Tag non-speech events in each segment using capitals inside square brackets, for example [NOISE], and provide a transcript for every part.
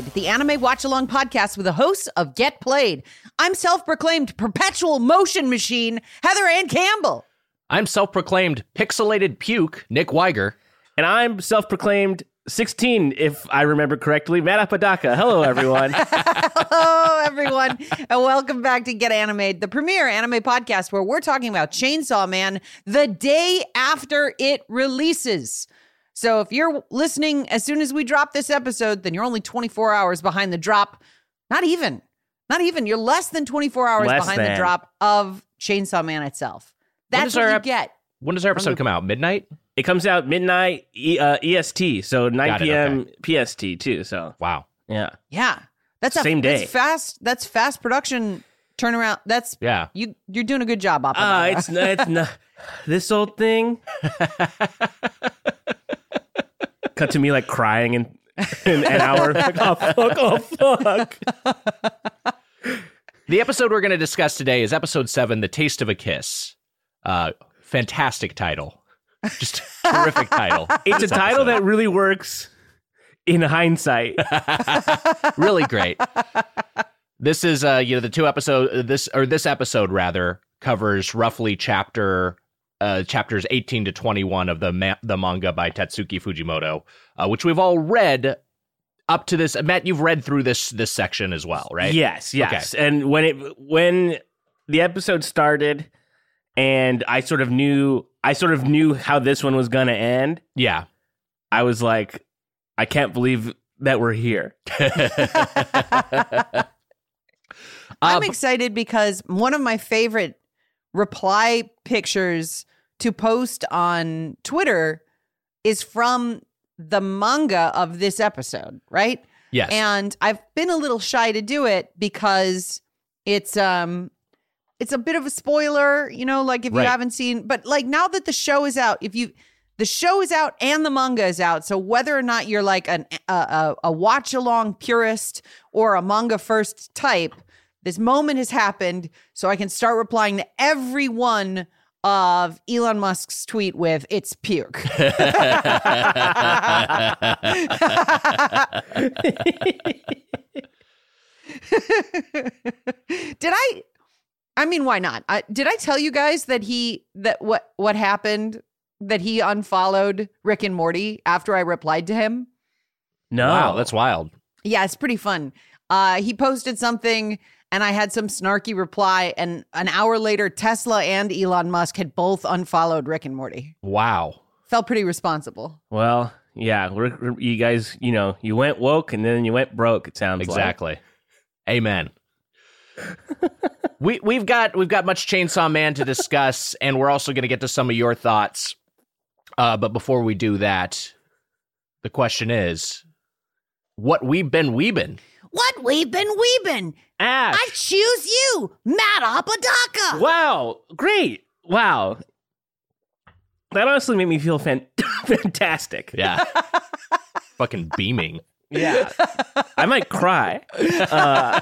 The anime watch along podcast with the hosts of Get Played. I'm self proclaimed perpetual motion machine, Heather Anne Campbell. I'm self proclaimed pixelated puke, Nick Wiger. And I'm self proclaimed 16, if I remember correctly, Matt Apodaca. Hello, everyone. [LAUGHS] Hello, everyone, and welcome back to Get Animated, the premier anime podcast where we're talking about Chainsaw Man the day after it releases. So if you're listening as soon as we drop this episode, then you're only 24 hours behind the drop. Not even. Not even. You're less than 24 hours Less behind the drop of Chainsaw Man itself. That's does what our you ep- get. When does our episode come out? Midnight? it comes out midnight e- uh, EST, so 9 Got it, p.m. PST, too. So, Wow. yeah. Yeah. That's a Same day. That's fast. That's fast production turnaround. That's Yeah. you you're doing a good job, Appa. Ah, it's, not- it's not. [LAUGHS] This old thing. [LAUGHS] Cut to me like crying in, in an hour. [LAUGHS] Like, oh, fuck, oh, fuck. The episode we're going to discuss today is episode seven, The Taste of a Kiss. Uh, fantastic title. Just [LAUGHS] terrific title. It's a title that really works in hindsight. [LAUGHS] really great. This is uh you know the two episode this or this episode rather covers roughly chapter uh chapters 18 to 21 of the ma- the manga by Tatsuki Fujimoto uh, which we've all read up to this Matt you've read through this this section as well right Yes, yes. And when it when the episode started and I sort of knew I sort of knew how this one was going to end, yeah I was like I can't believe that we're here. [LAUGHS] I'm excited because one of my favorite reply pictures to post on Twitter is from the manga of this episode, right? yes And I've been a little shy to do it because it's um it's a bit of a spoiler, you know, like if Right. you haven't seen but like now that the show is out, if you the show is out and the manga is out, so whether or not you're like an a, a, a watch along purist or a manga first type, this moment has happened, so I can start replying to every one of Elon Musk's tweet with "It's puke." [LAUGHS] did I? I mean, why not? I, did I tell you guys that he that what what happened? That he unfollowed Rick and Morty after I replied to him. No. wow that's wild Yeah, it's pretty fun. Uh, he posted something, and I had some snarky reply. And an hour later, Tesla and Elon Musk had both unfollowed Rick and Morty. wow Felt pretty responsible. Well, yeah, we're, we're- you guys, you know, you went woke and then you went broke. It sounds like. exactly amen [LAUGHS] we we've got we've got much chainsaw man to discuss [LAUGHS] and we're also going to get to some of your thoughts uh but before we do that the question is what we've been weebin What we've been weebin'. Ash. I choose you, Matt Apodaca. Wow, great. Wow. That honestly made me feel fan- [LAUGHS] fantastic. yeah [LAUGHS] fucking beaming Yeah. I might cry. Uh,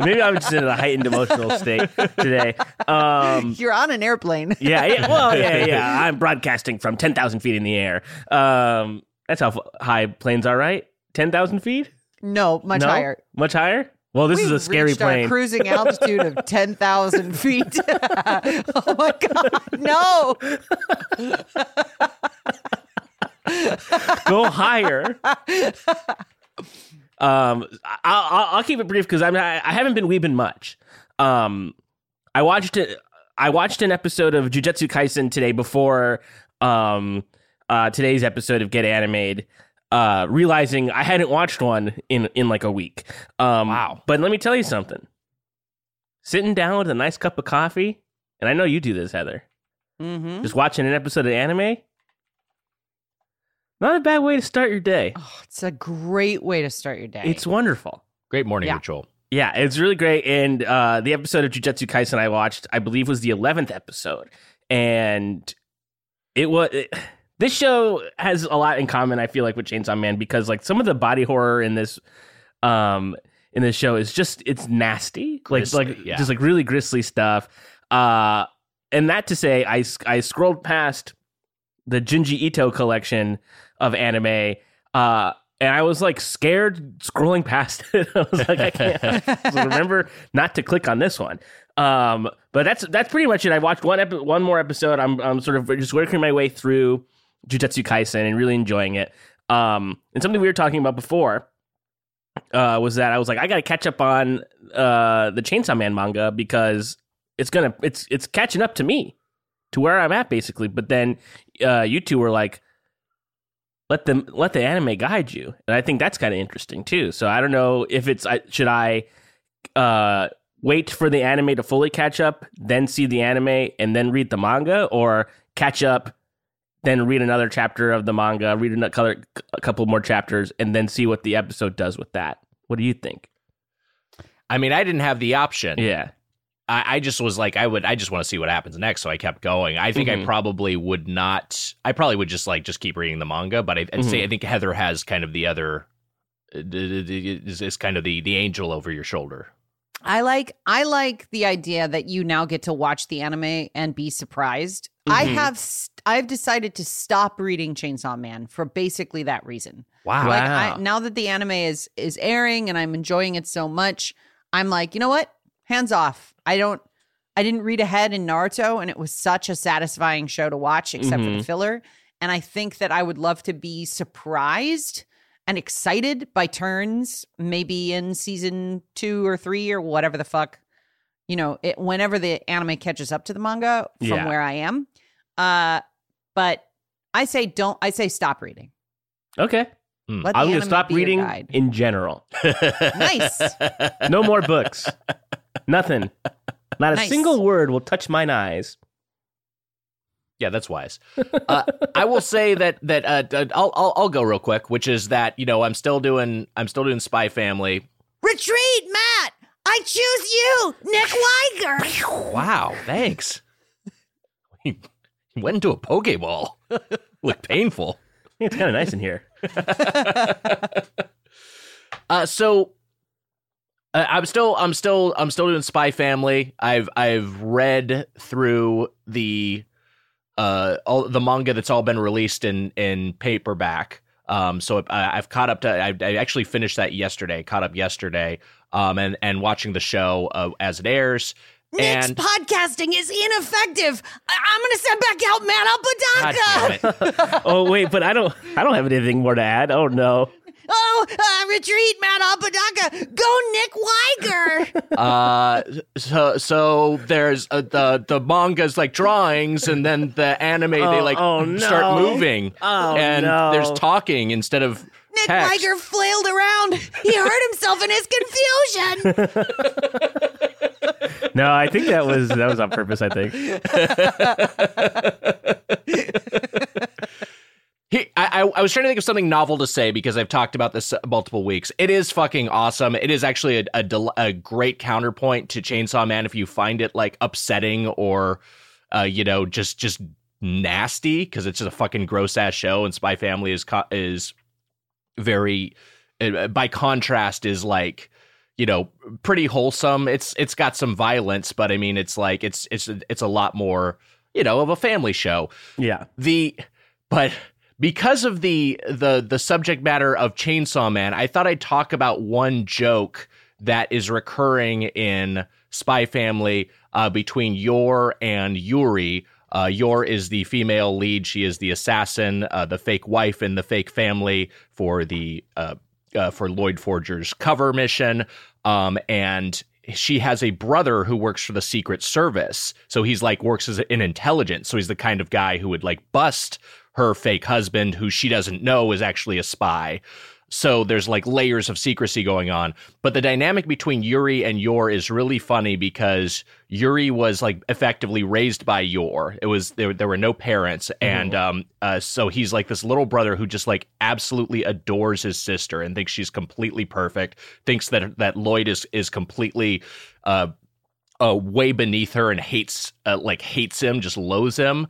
maybe I'm just in a heightened emotional state today. Um, You're on an airplane. [LAUGHS] yeah, yeah. Well, yeah, yeah. I'm broadcasting from 10,000 feet in the air. Um, that's how f- high planes are, right? 10,000 feet? No, much No? higher. Much higher? Well, this is We've a scary plane. cruising altitude of [LAUGHS] 10,000 feet. [LAUGHS] oh my God. No. Go higher. um, I'll, I'll keep it brief because I'm I, I haven't been weeping much. Um, I watched it. I watched an episode of Jujutsu Kaisen today before um uh today's episode of Get Animated. Uh, realizing I hadn't watched one in in like a week. Um, Wow. But let me tell you something. Sitting down with a nice cup of coffee, and I know you do this, Heather. Mm-hmm. Just watching an episode of anime. Not a bad way to start your day. Oh, it's a great way to start your day. It's wonderful. great morning Yeah. ritual Yeah, it's really great. And uh, the episode of Jujutsu Kaisen I watched, I believe, was the eleventh episode, and it was. It, this show has a lot in common. I feel like with Chainsaw Man because like some of the body horror in this, um, in this show is just it's nasty, like like yeah. just like really grisly stuff. Uh, and that to say, I I scrolled past the Junji Ito collection of anime. Uh, and I was like scared scrolling past [LAUGHS] it. I was like, I can't [LAUGHS] remember not to click on this one. Um, but that's that's pretty much it. I watched one epi- one more episode. I'm I'm sort of just working my way through Jujutsu Kaisen and really enjoying it. Um, and something we were talking about before uh, was that I was like, I got to catch up on uh, the Chainsaw Man manga because it's gonna it's it's catching up to me to where I'm at basically. But then uh, you two were like, let them let the anime guide you, and I think that's kind of interesting too. So I don't know if it's I, should I uh, wait for the anime to fully catch up, then see the anime, and then read the manga, or catch up then read another chapter of the manga, read another a couple more chapters, and then see what the episode does with that. What do you think? I mean, I didn't have the option. Yeah. I, I just was like, I would, I just want to see what happens next, so I kept going. I think Mhm. I probably would not. I probably would just like just keep reading the manga, but I, I'd say I think Heather has kind of the other uh, is kind of the the angel over your shoulder. I like I like the idea that you now get to watch the anime and be surprised. I Mhm. have st- I've decided to stop reading Chainsaw Man for basically that reason. Wow. Like I, now that the anime is is airing and I'm enjoying it so much, I'm like, you know what? Hands off. I don't. I didn't read ahead in Naruto, and it was such a satisfying show to watch, except for the Mhm. filler. And I think that I would love to be surprised and excited by turns, maybe in season two or three or whatever the fuck. You know, it, whenever the anime catches up to the manga from Yeah. where I am. Uh, but I say don't. I say stop reading. Okay. Let the I'm going to stop reading in general. Nice. [LAUGHS] No more books. Nothing. Not a Nice. single word will touch mine eyes. Yeah, that's wise. Uh, I will say that that uh, I'll, I'll I'll go real quick, which is that you know I'm still doing I'm still doing Spy Family. Retreat, Matt. I choose you, Nick Wiger. Wow, thanks. [LAUGHS] He went into a Pokeball. [LAUGHS] Look painful. It's kind of nice in here. [LAUGHS] Uh, so uh, I'm still I'm still I'm still doing Spy Family. I've I've read through the uh all the manga that's all been released in in paperback. Um, so I, I've caught up to. I, I actually finished that yesterday. Caught up yesterday. Um, and and watching the show uh, as it airs. Nick's And- podcasting is ineffective. I- I'm going to send back out Matt God Apodaca. damn it. [LAUGHS] Oh wait, but I don't. I don't have anything more to add. Oh no. [LAUGHS] Oh, uh, retreat, Matt Apodaca. Go, Nick Wiger. uh so so there's uh, the the manga's like drawings and then the anime they Oh, like oh, no. start moving Oh, and no. there's talking instead of Nick text. Wiger flailed around. He hurt himself in his confusion. [LAUGHS] No, I think that was that was on purpose. I think. [LAUGHS] He, I, I I was trying to think of something novel to say because I've talked about this multiple weeks. It is fucking awesome. It is actually a, a, del- a great counterpoint to Chainsaw Man if you find it like upsetting or, uh, you know, just just nasty because it's just a fucking gross ass show. And Spy Family is co- is very, uh, by contrast, is like you know pretty wholesome. It's it's got some violence, but I mean it's like it's it's it's a lot more you know of a family show Yeah. the but because of the the the subject matter of Chainsaw Man, I thought I'd talk about one joke that is recurring in Spy Family uh, between Yor and Yuri. Uh, Yor is the female lead; she is the assassin, uh, the fake wife in the fake family for the uh, uh, for Loid Forger's cover mission, um, and she has a brother who works for the Secret Service. So he's like works as an intelligence. So he's the kind of guy who would like bust her fake husband, who she doesn't know is actually a spy. So there's like layers of secrecy going on. But the dynamic between Yuri and Yor is really funny because Yuri was like effectively raised by Yor. It was there there were no parents. And um uh so he's like this little brother who just like absolutely adores his sister and thinks she's completely perfect, thinks that that Loid is is completely uh uh, way beneath her and hates uh, like hates him, just loathes him.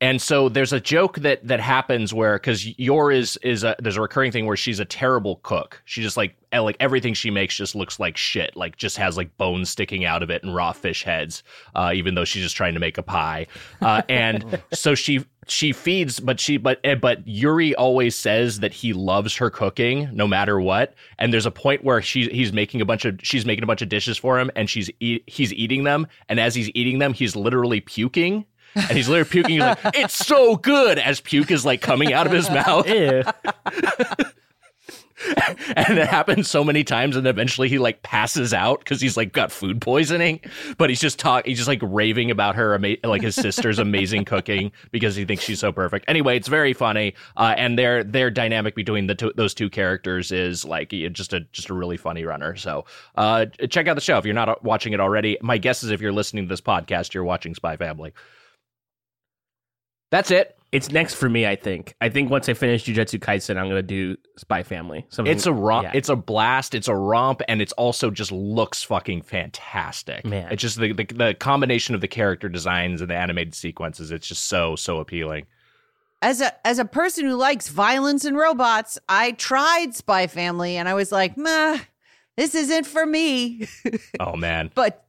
And so there's a joke that that happens where because Yor is is a there's a recurring thing where she's a terrible cook. She just like eh, like everything she makes just looks like shit. Like just has like bones sticking out of it and raw fish heads. Uh, even though she's just trying to make a pie. Uh, and [LAUGHS] so she she feeds, but she but eh, but Yuri always says that he loves her cooking no matter what. And there's a point where she he's making a bunch of she's making a bunch of dishes for him, and she's eat, he's eating them, and as he's eating them, he's literally puking and he's literally puking. He's like, [LAUGHS] "It's so good!" As puke is like coming out of his mouth, [LAUGHS] and it happens so many times, and eventually he like passes out because he's like got food poisoning. But he's just talk. He's just like raving about her, ama- like his sister's amazing cooking because he thinks she's so perfect. Anyway, it's very funny, uh, and their their dynamic between the two, those two characters is like just a just a really funny runner. So uh, check out the show if you're not watching it already. My guess is if you're listening to this podcast, you're watching Spy Family. That's it. It's next for me, I think. I think once I finish Jujutsu Kaisen, I'm gonna do Spy Family. Something, It's a romp. yeah. It's a blast. It's a romp, and it's also just looks fucking fantastic. Man. it's just the, the the combination of the character designs and the animated sequences. It's just so so appealing. As a as a person who likes violence and robots, I tried Spy Family and I was like, "Meh, this isn't for me." [LAUGHS] Oh man, but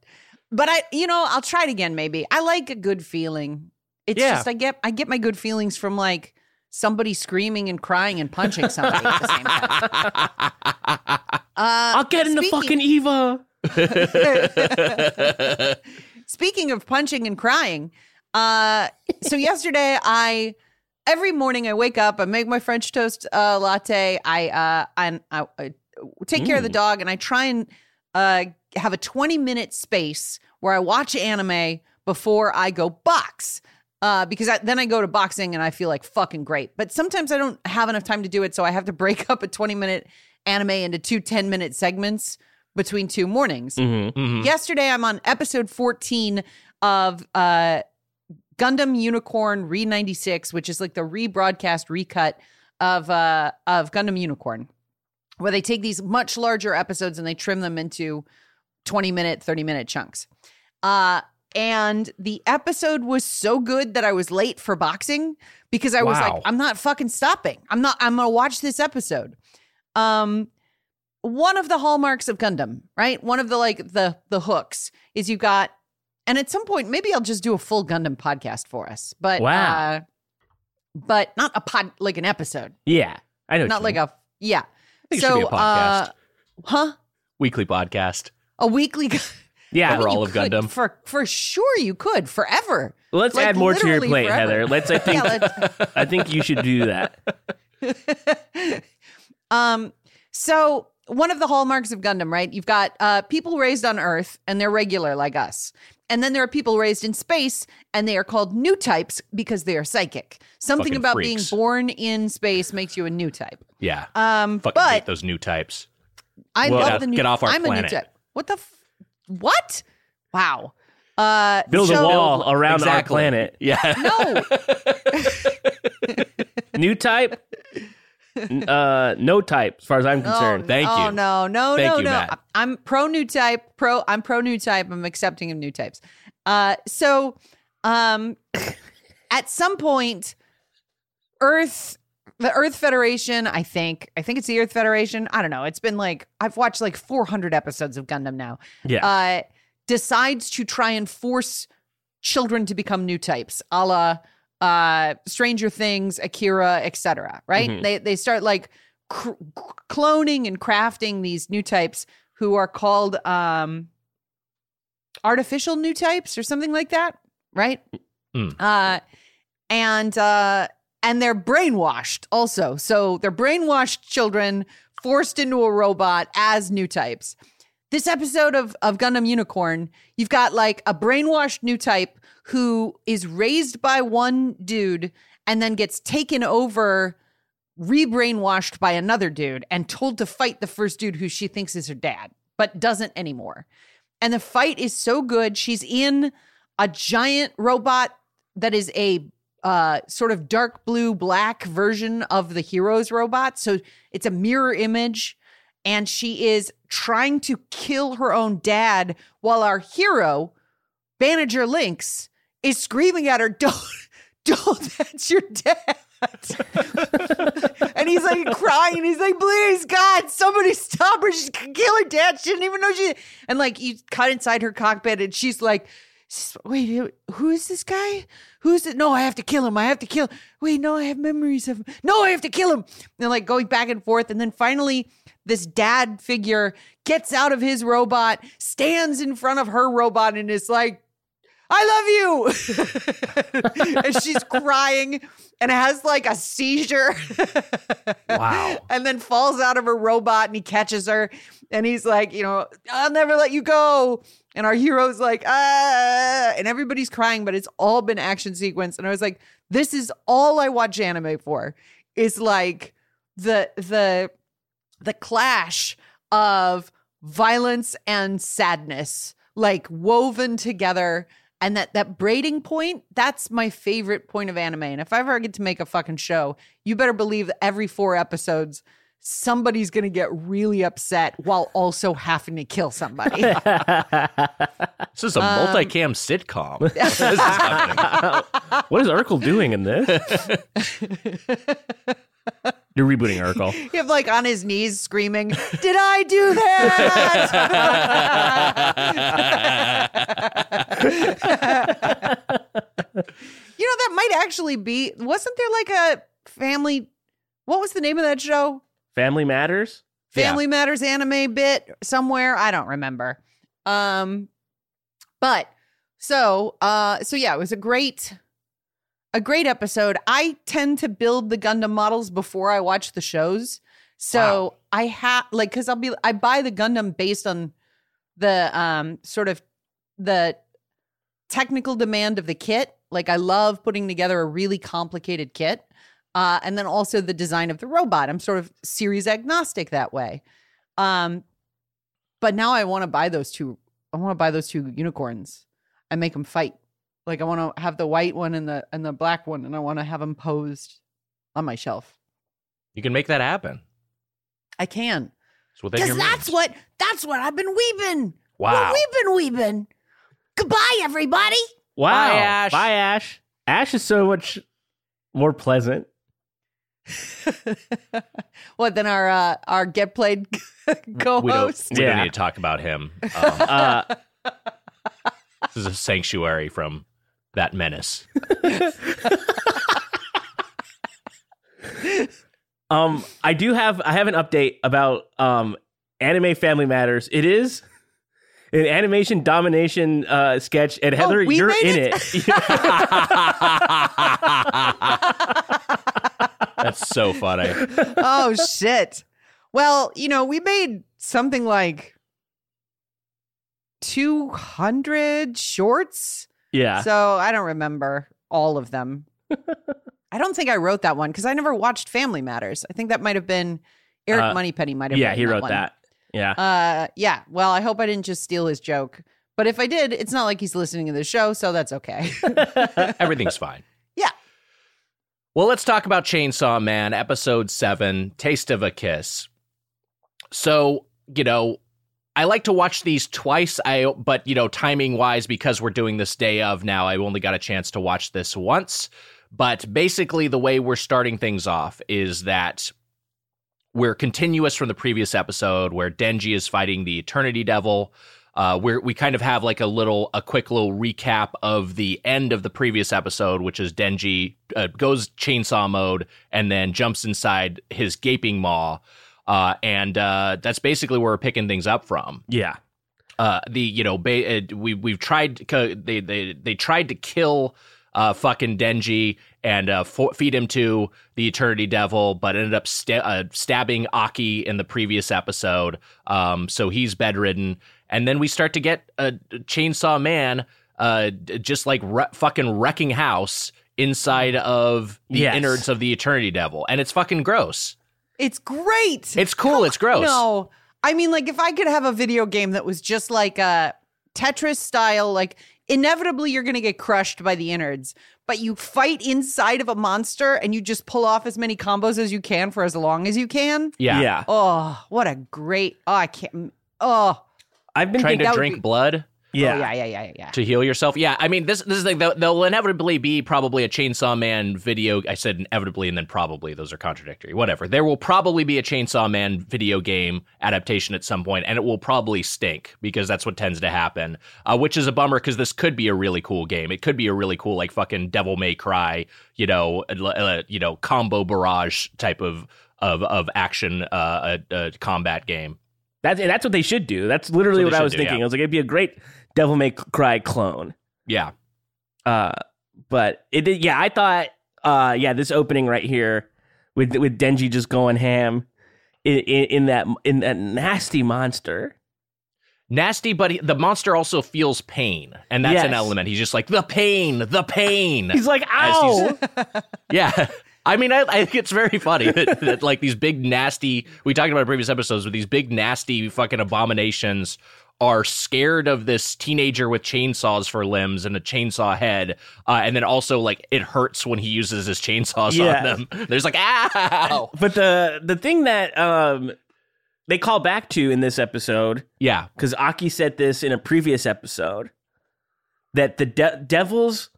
but I you know, I'll try it again maybe. I like a good feeling. It's Yeah. just I get I get my good feelings from like somebody screaming and crying and punching somebody at the same time. [LAUGHS] Uh, I'll get in the fucking Eva. [LAUGHS] Speaking of punching and crying, uh, so yesterday I every morning I wake up, I make my French toast uh, latte, I uh, I, I, I take care of the dog, and I try and uh, have a twenty minute space where I watch anime before I go box. Uh, because I, then I go to boxing and I feel like fucking great. But sometimes I don't have enough time to do it, so I have to break [LAUGHS] up a 20 minute anime into two 10 minute segments between two mornings. Mm-hmm. Mhm. Yesterday, I'm on episode 14 of uh, Gundam Unicorn Re 96, which is like the rebroadcast recut of uh, of Gundam Unicorn, where they take these much larger episodes and they trim them into 20 minute, 30 minute chunks. Uh, and the episode was so good that I was late for boxing because I was like, I'm not fucking stopping. I'm not, I'm gonna watch this episode. Um, one of the hallmarks of Gundam, right? One of the like the the hooks is you got, and at some point maybe I'll just do a full Gundam podcast for us, but Wow. uh, but not a pod like an episode, Yeah, I know. not like mean. a yeah. think it so, should be a podcast. uh, huh? Weekly podcast. A weekly. [LAUGHS] yeah. I mean, For all of could- Gundam. for for sure you could forever. Let's like, add more to your plate, forever. Heather. Let's. I [LAUGHS] think. Yeah, let's- I think you should do that. [LAUGHS] um, so one of the hallmarks of Gundam, right? You've got uh, people raised on Earth and they're regular like us. And then there are people raised in space and they are called new types because they are psychic. Something Fucking about freaks. being born in space makes you a new type. Yeah, Um, fucking hate but those new types. I Well, love get- the new get off our I'm a planet. new type. What the what? Wow. Uh Build a so- wall around our planet. [LAUGHS] Yeah, No. [LAUGHS] New type. uh, no type, as far as I'm concerned. Thank oh, you. no, no, Thank no, you, no. Matt. I'm pro new type. Pro. I'm pro new type. I'm accepting of new types. Uh, so, um, at some point, Earth, the Earth Federation. I think. I think it's the Earth Federation. I don't know. It's been like I've watched like 400 episodes of Gundam now. Yeah. Uh, decides to try and force children to become new types, a la uh, Stranger Things, Akira, etc. Right? Mhm. They they start like cr- cloning and crafting these new types who are called um, artificial new types or something like that. Right? Mm. Uh, and uh, and they're brainwashed also. So they're brainwashed children forced into a robot as new types this episode of, of Gundam Unicorn, you've got like a brainwashed new type who is raised by one dude and then gets taken over, re-brainwashed by another dude, and told to fight the first dude who she thinks is her dad, but doesn't anymore. And the fight is so good. She's in a giant robot that is a uh, sort of dark blue black version of the hero's robot. So it's a mirror image and she is trying to kill her own dad while our hero, Banagher Links, is screaming at her, [LAUGHS] "Don't, don't, that's your dad. [LAUGHS] and he's like crying. He's like, please, God, somebody stop her. She's gonna kill her dad. She didn't even know she. And like, you cut inside her cockpit, and she's like, wait, who is this guy? Who's it? No, I have to kill him. I have to kill. Wait, no, I have memories of him. No, I have to kill him. And like going back and forth. And then finally, this dad figure gets out of his robot, stands in front of her robot, and is like, I love you. [LAUGHS] and she's crying and has like a seizure. [LAUGHS] Wow. and then falls out of her robot and he catches her and he's like, you know, I'll never let you go. And our hero's like, ah, and everybody's crying, but it's all been action sequence. And I was like, this is all I watch anime for. Is like the the the clash of violence and sadness, like woven together and that that braiding point, that's my favorite point of anime. And if I ever get to make a fucking show, you better believe that every four episodes, somebody's gonna get really upset while also having to kill somebody. [LAUGHS] This is a Um, multicam sitcom. [LAUGHS] is what is Urkel doing in this? You're rebooting Urkel. [LAUGHS] you have like on his knees screaming, Did I do that? you know, that might actually be wasn't there like a family what was the name of that show? Family Matters. Family Matters anime bit somewhere. I don't remember. Um, but so uh, so yeah, it was a great, a great episode. I tend to build the Gundam models before I watch the shows, so I have like because I'll be I buy the Gundam based on the um sort of the technical demand of the kit. Like I love putting together a really complicated kit. Uh, and then also the design of the robot. I'm sort of series agnostic that way. Um, but now I want to buy those two. I want to buy those two unicorns and make them fight. Like I want to have the white one and the and the black one, and I want to have them posed on my shelf. You can make that happen. I can It's because that's means. what that's what I've been weeping. Wow. What we've been weeping. Goodbye, everybody. Wow. Bye, Ash. Bye, Ash. Ash is so much more pleasant. [LAUGHS] what then? Our uh, our get played [LAUGHS] we don't, co-host. we don't need to talk about him. [LAUGHS] Um, Uh, this is a sanctuary from that menace. um, I do have I have an update about um Anime Family Matters. It is an animation domination uh sketch, and Heather, we you're in it? it. That's so funny. [LAUGHS] oh shit. Well, you know, we made something like 200 shorts. yeah. So I don't remember all of them. [LAUGHS] I don't think I wrote that one because I never watched Family Matters. I think that might have been Eric Uh, Moneypenny might have yeah, he wrote one. that. Yeah. Uh yeah. Well, I hope I didn't just steal his joke. But if I did, it's not like he's listening to the show, so that's okay. [LAUGHS] Everything's fine. Well, let's talk about Chainsaw Man, episode seven, Taste of a Kiss. So, you know, I like to watch these twice. I but you know, timing wise, because we're doing this day of now, I only got a chance to watch this once. But basically, the way we're starting things off is that we're continuous from the previous episode where Denji is fighting the Eternity Devil. Uh, where we kind of have like a little, a quick little recap of the end of the previous episode, which is Denji uh, goes chainsaw mode and then jumps inside his gaping maw, uh, and uh, that's basically where we're picking things up from. Yeah. uh the you know ba- uh, we we've tried they they they tried to kill uh fucking Denji and uh fo- feed him to the Eternity Devil but ended up sta- uh, stabbing Aki in the previous episode. Um so he's bedridden and then we start to get a chainsaw man uh just like re- fucking wrecking house inside of the Yes. innards of the Eternity Devil and it's fucking gross It's great. it's cool it's gross No, I mean, like if I could have a video game that was just like a Tetris style, like inevitably you're going to get crushed by the innards, but you fight inside of a monster and you just pull off as many combos as you can for as long as you can. yeah Yeah. Oh, what a great! Oh, I can't. Oh, I've been trying to drink be- blood Yeah. Oh, yeah, yeah, yeah, yeah. to heal yourself. Yeah, I mean this this is the thing. There'll, there'll inevitably be probably a Chainsaw Man video. I said inevitably and then probably. Those are contradictory. Whatever. There will probably be a Chainsaw Man video game adaptation at some point, and it will probably stink because that's what tends to happen. Uh, which is a bummer because this could be a really cool game. It could be a really cool like fucking Devil May Cry, you know, uh, uh, you know, combo barrage type of of of action uh, uh, uh combat game. That's that's what they should do. That's literally That's what, what I was do, thinking. yeah. I was like, it'd be a great Devil May Cry clone. Yeah. Uh, but it did. Yeah, I thought. Uh, yeah, this opening right here with with Denji just going ham in, in, in that in that nasty monster. Nasty, but he, the monster also feels pain, and that's an element. He's just like the pain, the pain. He's like, ow. [LAUGHS] yeah. I mean, I, I think it's very funny that, that like these big nasty. We talked about in previous episodes, but these big nasty fucking abominations are scared of this teenager with chainsaws for limbs and a chainsaw head, uh, and then also like it hurts when he uses his chainsaws Yeah. on them. [LAUGHS] There's like ow. But the the thing that um they call back to in this episode Yeah, because Aki said this in a previous episode that the de- devils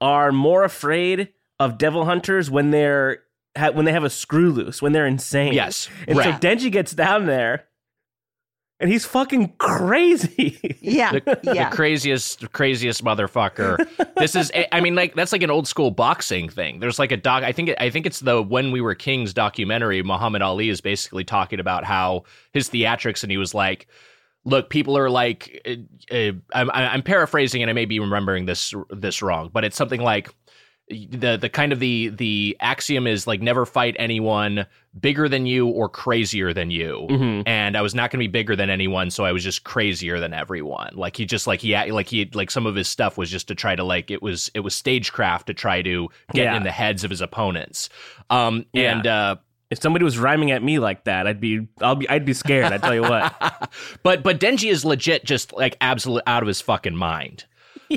are more afraid of devil hunters when they're ha- when they have a screw loose when they're insane. yes, and right. so Denji gets down there, and he's fucking crazy. [LAUGHS] Yeah, the, yeah. the craziest, craziest motherfucker. this is, I mean, like that's like an old school boxing thing. There's like a doc. I think, I think it's the When We Were Kings documentary. Muhammad Ali is basically talking about how his theatrics, and he was like, "Look, people are like, uh, uh, I'm, I'm paraphrasing, and I may be remembering this this wrong, but it's something like." The the kind of the the axiom is like never fight anyone bigger than you or crazier than you Mhm. and I was not going to be bigger than anyone, so I was just crazier than everyone. Like he just like he like he like some of his stuff was just to try to like it was it was stagecraft to try to get Yeah. in the heads of his opponents. Um Yeah. and uh If somebody was rhyming at me like that, I'd be I'll be I'd be scared. I tell you what. [LAUGHS] [LAUGHS] but but Denji is legit just like absolute out of his fucking mind.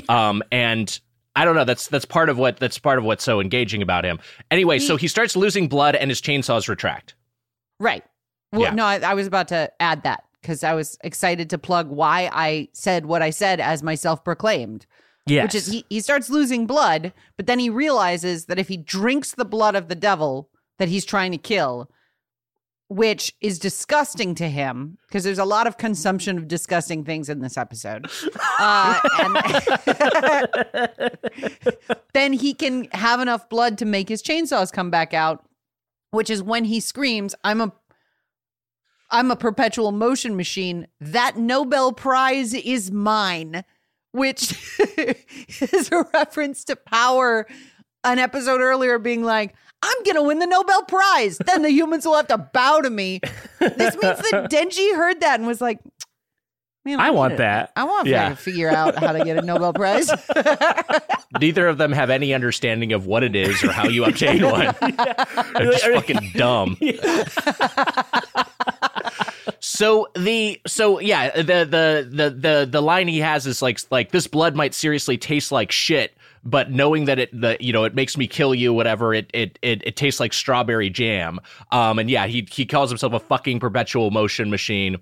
Um and I don't know. That's that's part of what that's part of what's so engaging about him. Anyway, so he starts losing blood and his chainsaws retract. Right. Well, Yeah. no, I, I was about to add that because I was excited to plug why I said what I said as myself proclaimed, Yes. which is he, he starts losing blood, but then he realizes that if he drinks the blood of the devil that he's trying to kill, which is disgusting to him because there's a lot of consumption of disgusting things in this episode. Uh, [LAUGHS] then he can have enough blood to make his chainsaws come back out, which is when he screams, "I'm a I'm a perpetual motion machine. That Nobel Prize is mine," which [LAUGHS] is a reference to Power, an episode earlier being like, I'm going to win the Nobel Prize. Then the humans will have to bow to me. This means that [LAUGHS] Denji heard that and was like, Man, I need want it. that. I want Yeah. to figure out how to get a Nobel Prize. [LAUGHS] Neither of them have any understanding of what it is or how you obtain one. [LAUGHS] They're just fucking dumb. so the so yeah the, the the the the line he has is like like this blood might seriously taste like shit but knowing that it the you know it makes me kill you whatever it it it, it tastes like strawberry jam um and yeah he he calls himself a fucking perpetual motion machine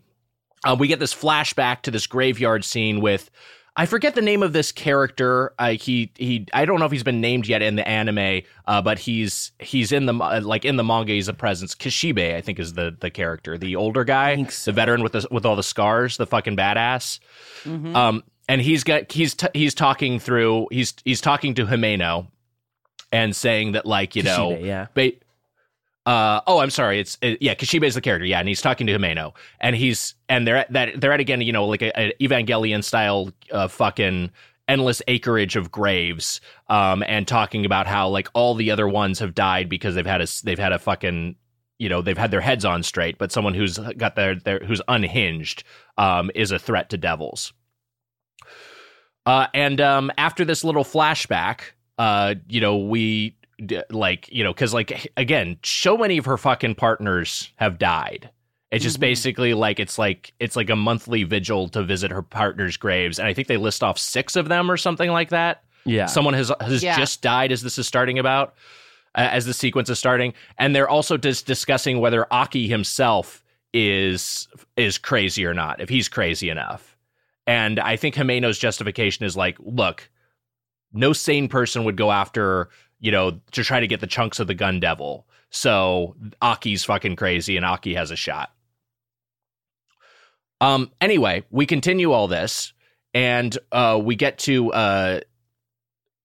um, we get this flashback to this graveyard scene with I forget the name of this character. Uh, he he I don't know if he's been named yet in the anime, uh, but he's he's in the uh, like in the manga. He's a presence. Kishibe, I think, is the the character, the older guy, so. the veteran with the with all the scars, the fucking badass. Um, and he's got he's t- he's talking through he's he's talking to Himeno and saying that like you know Kishibe, yeah. ba- uh, oh, I'm sorry. It's uh, yeah, Kishibe is the character. Yeah, and he's talking to Himeno, and he's and they're at that they're at again, you know, like a, a Evangelion style uh, fucking endless acreage of graves, um, and talking about how like all the other ones have died because they've had a they've had a fucking you know they've had their heads on straight, but someone who's got their their who's unhinged um, is a threat to devils. Uh, and um, after this little flashback, uh, you know, we d- like, you know, because like again, so many of her fucking partners have died. It's just Mhm. basically like it's like it's like a monthly vigil to visit her partner's graves, and I think they list off six of them or something like that. Yeah. Someone has has Yeah. just died as this is starting about, uh, as the sequence is starting, and they're also just discussing whether Aki himself is is crazy or not, if he's crazy enough. And I think Himeno's justification is like, look, no sane person would go after, you know, to try to get the chunks of the gun devil. So Aki's fucking crazy and Aki has a shot. Um anyway, we continue all this and uh we get to uh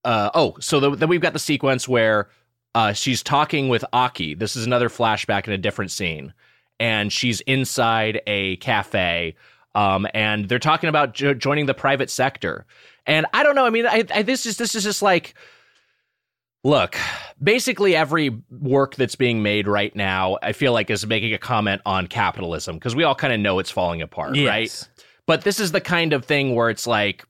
uh oh, so the, then we've got the sequence where uh she's talking with Aki. This is another flashback in a different scene and she's inside a cafe um and they're talking about jo- joining the private sector. And I don't know, I mean I, I this is this is just like Look, basically every work that's being made right now, I feel like is making a comment on capitalism because we all kind of know it's falling apart, Yes. right? But this is the kind of thing where it's like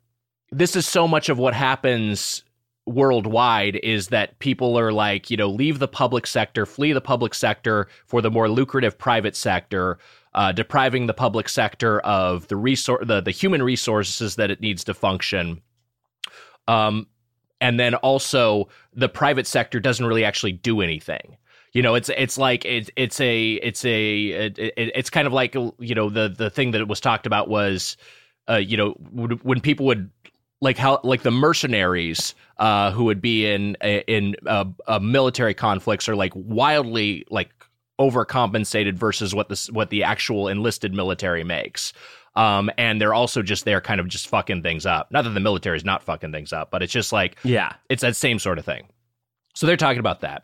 this is so much of what happens worldwide is that people are like, you know, leave the public sector, flee the public sector for the more lucrative private sector, uh, depriving the public sector of the resource, the, the human resources that it needs to function. Um, and then also the private sector doesn't really actually do anything. You know, it's it's like it's it's a it's a it, it, it's kind of like you know the the thing that was talked about was, uh, you know, when people would like how like the mercenaries uh, who would be in in uh, uh, military conflicts are like wildly like overcompensated versus what this what the actual enlisted military makes. Um, and they're also just there, kind of just fucking things up. Not that the military is not fucking things up, but it's just like Yeah. it's that same sort of thing. So they're talking about that.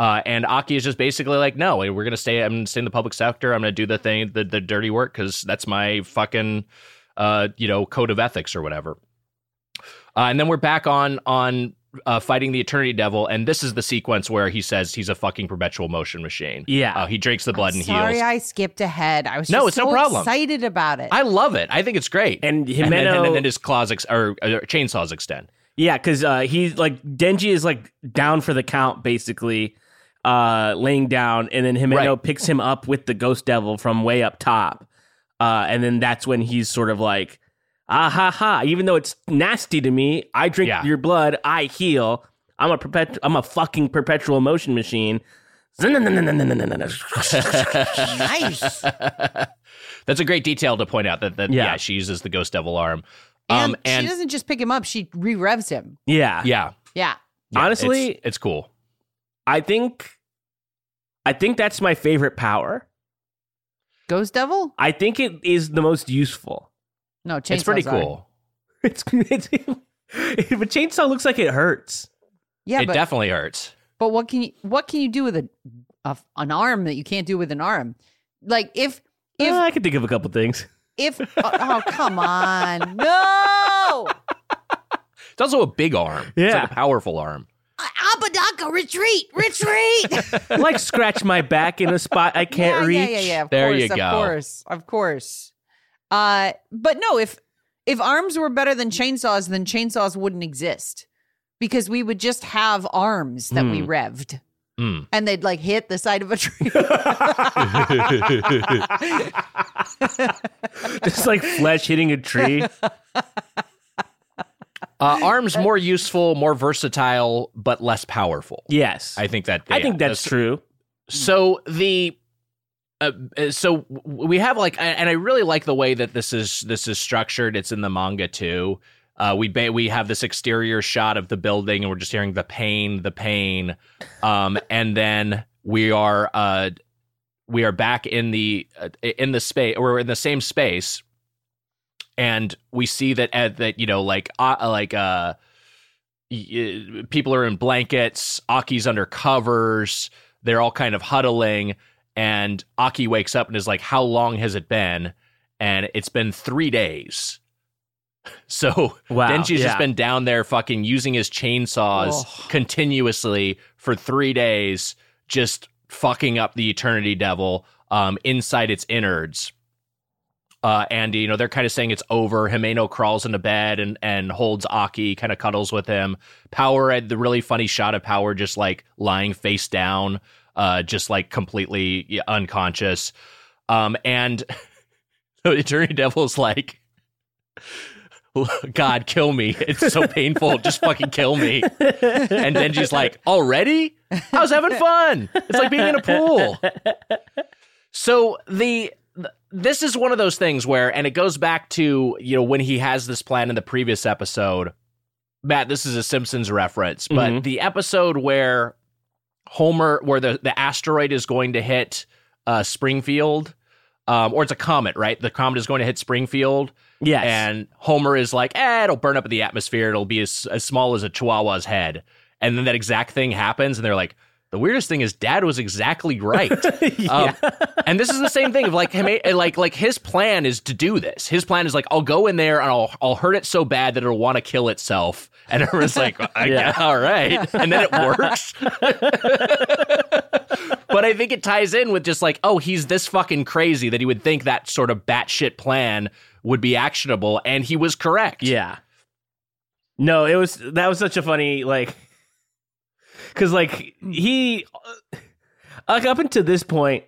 Uh, and Aki is just basically like, no, we're gonna stay. I'm gonna stay in the public sector. I'm gonna do the thing, the the dirty work, because that's my fucking, uh, you know, code of ethics or whatever. Uh, and then we're back on on uh, fighting the Eternity Devil, and this is the sequence where he says he's a fucking perpetual motion machine. Yeah. Uh, he drinks the blood and Sorry, heals. I skipped ahead. I was No, just it's no problem. excited about it. I love it. I think it's great. And and, then, Himeno, and then his claws ex- or, or chainsaws extend. yeah, because uh, he's like Denji is like down for the count, basically, uh, laying down, and then Himeno Right. picks him up with the Ghost Devil from way up top, uh, and then that's when he's sort of like, ah ha ha. Even though it's nasty to me, I drink Yeah. your blood, I heal. I'm a perpet- I'm a fucking perpetual motion machine. [LAUGHS] nice. [LAUGHS] That's a great detail to point out that, that Yeah. yeah. she uses the ghost devil arm. And, Um, and she doesn't just pick him up; she re-revs him. yeah, yeah, Yeah. yeah, Honestly- it's, it's cool. I think, I think that's my favorite power. Ghost Devil? I think it is the most useful. No, chainsaws it's pretty cool. [LAUGHS] It's, it's but chainsaw looks like it hurts. Yeah, it but definitely hurts. but what can you what can you do with a, a an arm that you can't do with an arm? Like if if Uh, I could think of a couple things. if [LAUGHS] oh, oh come on no It's also a big arm. It's Yeah. like a powerful arm. Apodaca retreat retreat [LAUGHS] like scratch my back in a spot I can't yeah, reach. yeah yeah yeah of There course you go. of course of course uh but no if if arms were better than chainsaws then chainsaws wouldn't exist because we would just have arms that we Hmm. revved Mm. and they'd like hit the side of a tree [LAUGHS] [LAUGHS] Just like flesh hitting a tree. [LAUGHS] Uh, arms more useful, more versatile, but less powerful. Yes. I think that. I yeah, think that's true. So the uh, uh, so we have like, and I really like the way that this is this is structured. It's in the manga too. Uh, we ba- we have this exterior shot of the building, and we're just hearing the pain, the pain, um, and then we are uh, we are back in the uh, in the space. We're in the same space, and we see that that you know like like uh people are in blankets aki's under covers they're all kind of huddling and aki wakes up and is like how long has it been and it's been three days [LAUGHS] so Wow. denji's yeah. just been down there fucking using his chainsaws Oh. continuously for three days just fucking up the eternity devil um, inside its innards uh, and you know they're kind of saying it's over. Himeno crawls into bed and and holds Aki, kind of cuddles with him. Power had the really funny shot of Power just like lying face down, uh, just like completely unconscious. Um, and [LAUGHS] the Eternity Devil's like, God, kill me! It's so painful. Just fucking kill me. And then she's like, already? I was having fun. It's like being in a pool. So the this is one of those things where, and it goes back to you know when he has this plan in the previous episode. Matt, this is a Simpsons reference, but Mhm. the episode where Homer, where the the asteroid is going to hit uh, Springfield, um, or it's a comet, right? The comet is going to hit Springfield, Yes. and Homer is like, "Eh, it'll burn up in the atmosphere. It'll be as, as small as a chihuahua's head." And then that exact thing happens, and they're like, "The weirdest thing is, Dad was exactly right." [LAUGHS] Um, and this is the same thing of like him, like like his plan is to do this. His plan is like, I'll go in there and I'll I'll hurt it so bad that it'll want to kill itself. And everyone's like, [LAUGHS] I Yeah. guess, all right, and then it [LAUGHS] works. but I think it ties in with just like, oh, he's this fucking crazy that he would think that sort of batshit plan would be actionable, and he was correct. Yeah. No, it was that was such a funny like cuz like he uh, like up until this point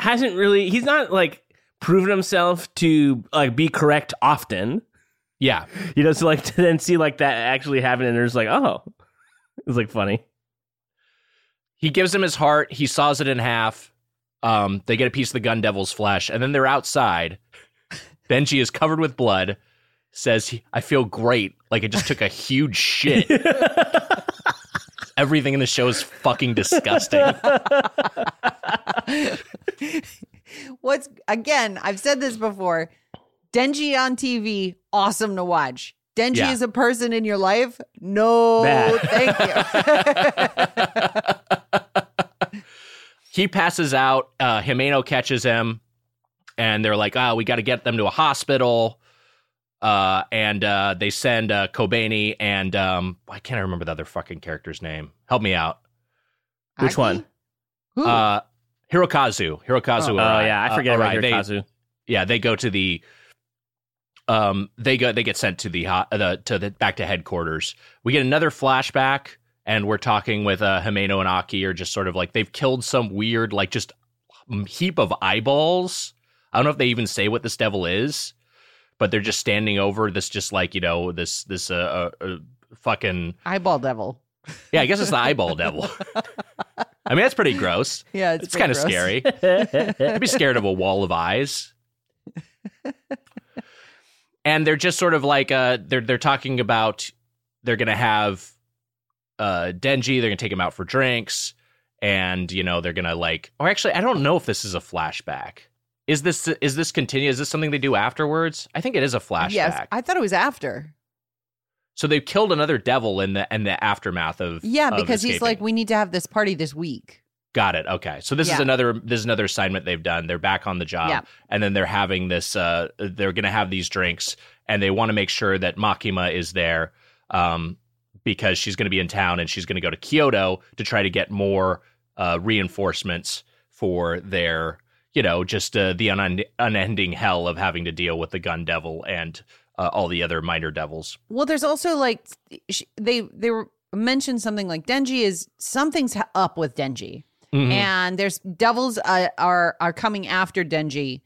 hasn't really he's not like proven himself to like be correct often. Yeah. [LAUGHS] You know, so like [LAUGHS] to then see like that actually happen and there's like, "Oh." [LAUGHS] It's like funny. He gives him his heart. He saws it in half. Um, they get a piece of the gun devil's flesh, and then they're outside. Denji is covered with blood. Says, "I feel great. Like I just took a huge shit." Everything in the show is fucking disgusting. What's again, I've said this before. Denji on TV, awesome to watch. Denji Yeah. is a person in your life. No, Bad. thank you. [LAUGHS] he passes out. Uh, Himeno catches him, and they're like, "Oh, we got to get them to a hospital." Uh, and uh, they send uh, Kobeni and um, I can't remember the other fucking character's name. Help me out. Which Aki? one? Who? Uh, Hirokazu. Hirokazu. Oh, Arai. yeah, I Uh, forget about Arai. They- Hirokazu. yeah, they go to the. Um, they go. They get sent to the ho- the to the back to headquarters. We get another flashback, and we're talking with uh, Himeno and Aki, are just sort of like they've killed some weird, like just heap of eyeballs. I don't know if they even say what this devil is, but they're just standing over this, just like you know this this uh, uh, uh fucking Eyeball devil. yeah. I guess it's the eyeball devil. [LAUGHS] I mean, that's pretty gross. Yeah, It's, it's, kind of scary. I'd be scared of a wall of eyes. [LAUGHS] and they're just sort of like uh they're they're talking about they're gonna have uh Denji, they're gonna take him out for drinks, and you know, they're gonna like or actually I don't know if this is a flashback. Is this is this continue? Is this something they do afterwards? I think it is a flashback. Yes, I thought it was after. so they've killed another devil in the in the aftermath of Yeah, of because he's like, we need to have this party this week. Got it. Okay. So this is another this is another assignment they've done. They're back on the job Yeah. and then they're having this uh they're going to have these drinks and they want to make sure that Makima is there um because she's going to be in town and she's going to go to Kyoto to try to get more uh reinforcements for their you know just uh, the un- unending hell of having to deal with the gun devil and uh, all the other minor devils. Well, there's also like sh- they they were mentioned something like Denji is something's up with Denji, Mhm. and there's devils uh, are are coming after Denji.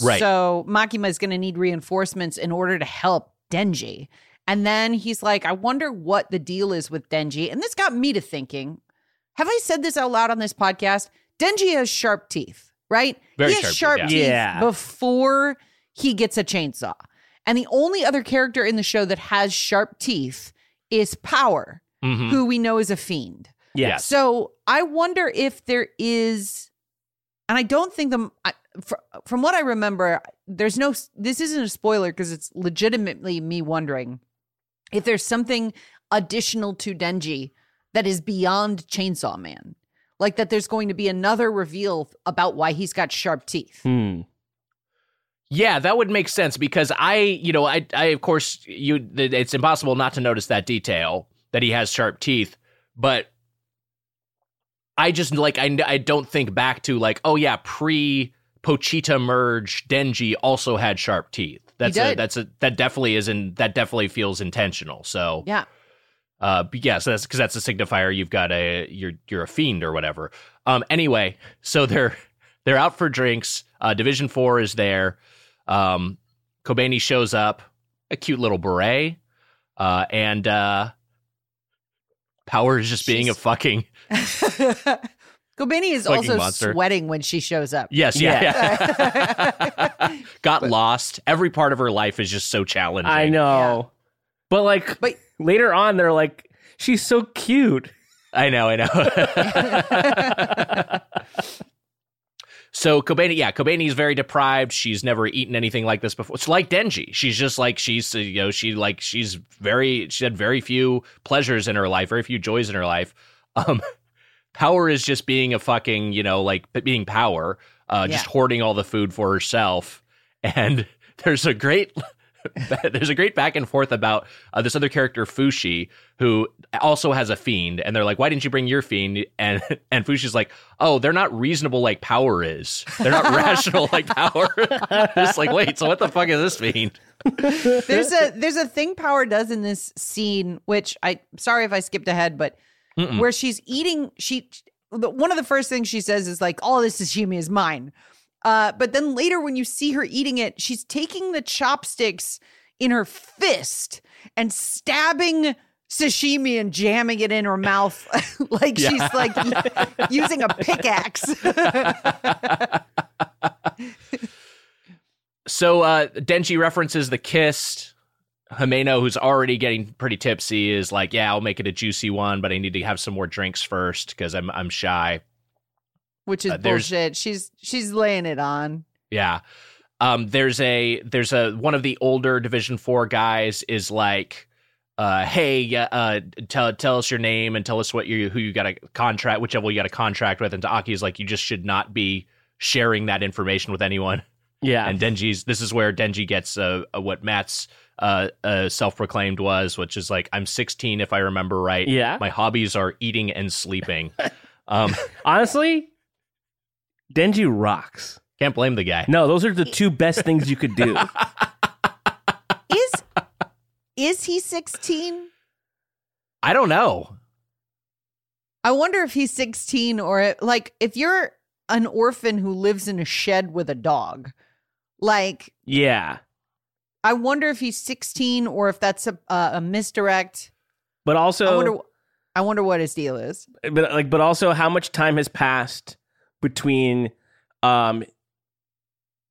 Right. So Makima is going to need reinforcements in order to help Denji. And then he's like, I wonder what the deal is with Denji. And this got me to thinking have I said this out loud on this podcast? Denji has sharp teeth, right? Very he has sharp sharp teeth, teeth yeah. Yeah. before he gets a chainsaw. And the only other character in the show that has sharp teeth is Power, Mhm. who we know is a fiend. Yes. So I wonder if there is, and I don't think the I, fr- from what I remember, there's no. This isn't a spoiler because it's legitimately me wondering if there's something additional to Denji that is beyond Chainsaw Man, like that. There's going to be another reveal about why he's got sharp teeth. Hmm. Yeah, that would make sense because I, you know, I, I of course, you, it's impossible not to notice that detail that he has sharp teeth, but I just like I, I don't think back to like, oh yeah, pre Pochita merge, Denji also had sharp teeth. That's a did. that's a that definitely is in that definitely feels intentional. So Yeah. uh, but yeah, so that's because that's a signifier. You've got a you're you're a fiend or whatever. Um, anyway, so they're they're out for drinks. Uh, Division Four is there. Um, Kobeni shows up, a cute little beret, uh, and uh, Power is just being a fucking [LAUGHS] Kobeni is Fucking also monster. sweating when she shows up. Yes, yeah, yeah. [LAUGHS] Got lost. Every part of her life is just so challenging. I know. But like But- later on they're like she's so cute. I know, I know. [LAUGHS] so Kobeni, yeah, Kobeni is very deprived. She's never eaten anything like this before. It's like Denji. She's just like she's you know she like she's very she had very few pleasures in her life, very few joys in her life. Um, [LAUGHS] power is just being a fucking you know like being power, uh, just Yeah. hoarding all the food for herself. And [LAUGHS] there's a great [LAUGHS] there's a great back and forth about uh, this other character Fushi who also has a fiend. And they're like why didn't you bring your fiend? And and Fushi's like oh they're not reasonable like power is. They're not rational like power. It's like wait so what the fuck is this fiend? There's a there's a thing Power does in this scene, which I sorry if I skipped ahead, but Mm-mm. where she's eating, she one of the first things she says is like, "All this sashimi is mine." Uh, but then later, when you see her eating it, she's taking the chopsticks in her fist and stabbing sashimi and jamming it in her mouth [LAUGHS] like Yeah. she's like [LAUGHS] using a pickaxe. [LAUGHS] so uh Denji references the kiss Himeno, who's already getting pretty tipsy, is like, "Yeah, I'll make it a juicy one, but I need to have some more drinks first because I'm I'm shy." Which is Uh, there's- bullshit. She's she's laying it on. Yeah. Um, there's a there's a one of the older Division Four guys is like, uh, hey, yeah, uh, tell tell us your name and tell us what you who you got a contract, whichever you got a contract with. And Aki is like, you just should not be sharing that information with anyone. Yeah. And Denji's this is where Denji gets uh, uh, what Matt's uh, uh self proclaimed was, which is like, I'm 16 if I remember right. yeah. My hobbies are eating and sleeping. [LAUGHS] um, Honestly, Denji rocks. can't blame the guy. No, those are the two best things you could do. [LAUGHS] Is is he 16? I don't know. I wonder if he's 16 or like if you're an orphan who lives in a shed with a dog. Like yeah. I wonder if he's 16 or if that's a a, a misdirect. But also I wonder I wonder what his deal is. but like but also how much time has passed between um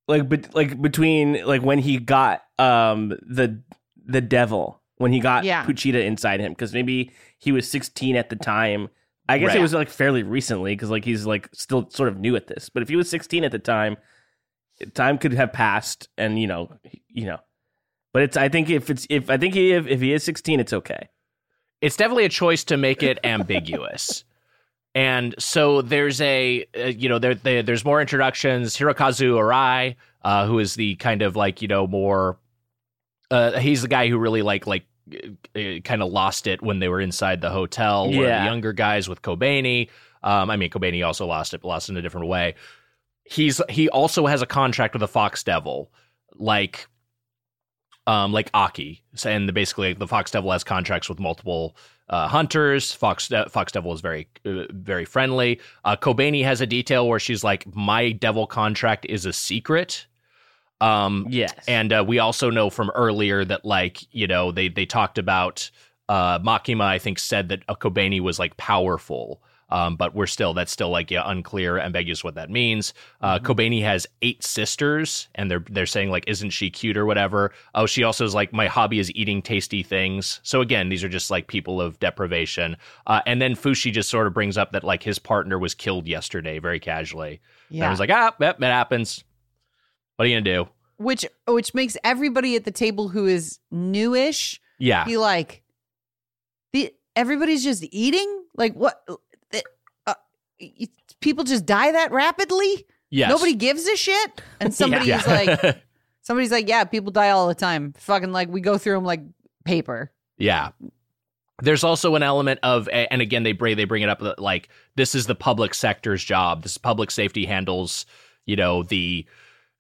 like but like between like when he got um the the devil when he got Yeah. Pochita inside him because maybe he was 16 at the time I guess Right. it was like fairly recently because like he's like still sort of new at this but if he was 16 at the time time could have passed and you know you know but it's I think if it's if I think he if, if he is 16 it's okay it's definitely a choice to make it ambiguous. [LAUGHS] And so there's a, uh, you know, there, there there's more introductions. Hirokazu Arai, uh, who is the kind of like, you know, more, uh, he's the guy who really like, like, uh, kind of lost it when they were inside the hotel. Yeah. the younger guys with Kobeni. Um, I mean, Kobeni also lost it, but lost it in a different way. He's he also has a contract with the Fox Devil, like um, like Aki, and the, basically the Fox Devil has contracts with multiple uh, hunters. Fox De- Fox Devil is very uh, very friendly. Uh, Kobeni has a detail where she's like, "My Devil contract is a secret." Um, yes and uh, we also know from earlier that like you know they they talked about uh, Makima. I think said that uh, Kobeni was like powerful. Um, but we're still that's still like yeah unclear ambiguous what that means. Uh, Kobeni has eight sisters, and they're they're saying like isn't she cute or whatever. Oh, she also is like my hobby is eating tasty things. So again, these are just like people of deprivation. Uh, and then Fushi just sort of brings up that like his partner was killed yesterday very casually. And I was like ah, yep, it happens. What are you gonna do? which which makes everybody at the table who is newish Yeah, be like the everybody's just eating? Like what uh, people just die that rapidly? yes. Nobody gives a shit. And [LAUGHS] somebody Yeah. like, [LAUGHS] somebody's like, yeah, people die all the time. Fucking like, we go through them like paper. Yeah. There's also an element of, and again, they bring they bring it up like this is the public sector's job. This public safety handles, you know, the